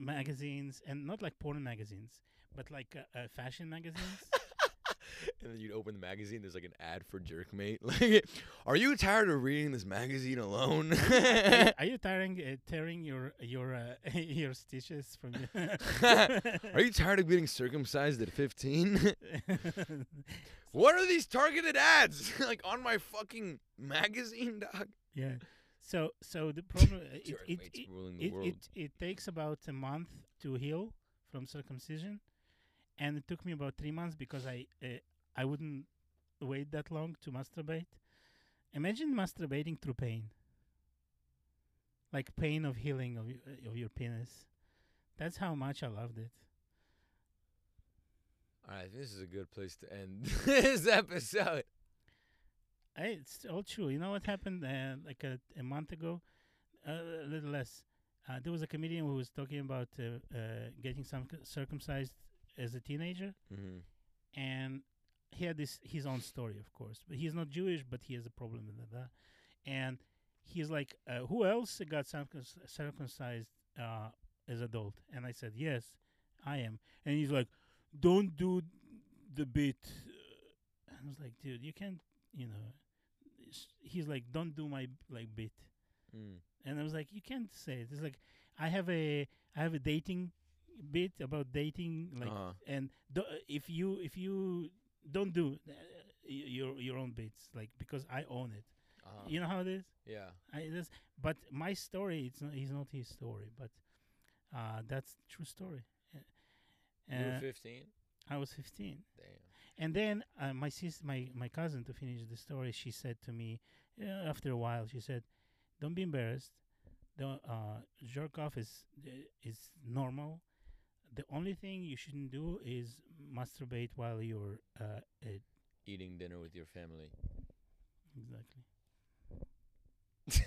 magazines and not like porn magazines, but like uh, uh, fashion magazines. and then you'd open the magazine. There's like an ad for Jerkmate. Like, are you tired of reading this magazine alone? are, you, are you tearing uh, tearing your your uh, your stitches from your are you tired of getting circumcised at 15? what are these targeted ads? like on my fucking magazine, dog. yeah. So so the problem uh, it, it, it, it, it it takes about a month to heal from circumcision, and it took me about three months because I uh, I wouldn't wait that long to masturbate. Imagine masturbating through pain, like pain of healing of of your penis. That's how much I loved it. All right, this is a good place to end this episode. Hey, it's all true. You know what happened uh, like a, a month ago, uh, a little less. Uh, there was a comedian who was talking about uh, uh, getting some circumcised as a teenager, Mm-hmm. and he had this his own story, of course. But he's not Jewish, but he has a problem with that. And he's like, uh, "Who else got circumcised uh, as adult?" And I said, "Yes, I am." And he's like, "Don't do the bit." And I was like, "Dude, you can't, you know." He's like, "Don't do my like bit." Mm. and I was like, "You can't say it." It's like I have a I have a dating bit about dating, like, uh-huh. and do, if you if you don't do uh, your your own bits, like because I own it, Uh-huh. you know how it is. Yeah. I but my story, it's not, it's not his story, but uh, that's true story. Uh, You were uh, 15? I was 15. Damn. And then uh, my sis, my my cousin, to finish the story, she said to me uh, after a while, she said, "Don't be embarrassed. The uh, jerk off is uh, is normal. The only thing you shouldn't do is masturbate while you're uh, Eating dinner with your family. exactly.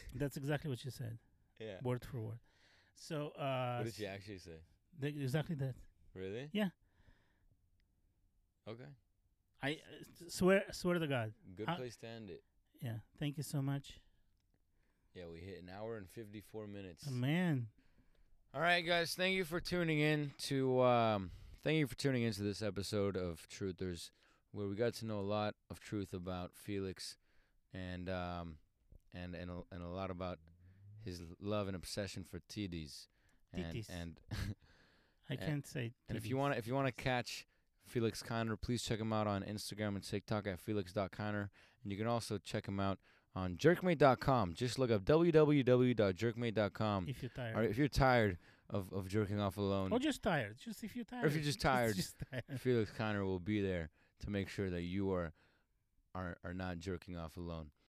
That's exactly what you said, Yeah. word for word. So uh, What did she actually say? th- exactly that. Really? Yeah. Okay. I uh, swear, swear to God. Good Uh, place to end it. Yeah. Thank you so much, Yeah, we hit an hour and 54 minutes. Uh, man. All right, guys. Thank you for tuning in to. Um, thank you for tuning into this episode of Truthers, where we got to know a lot of truth about Felix, and um, and and a, and a lot about his love and obsession for TDs. And Titties. and I can't say. and if you want to if you want to catch Felix Kiner, please check him out on Instagram and TikTok at felix.kiner. And you can also check him out on jerkmate.com. Just look up www.jerkmate.com. if you're tired, Or if you're tired of, of jerking off alone, or just tired, just if you're tired, or if you're just tired, just tired. Felix Kiner will be there to make sure that you are are are not jerking off alone.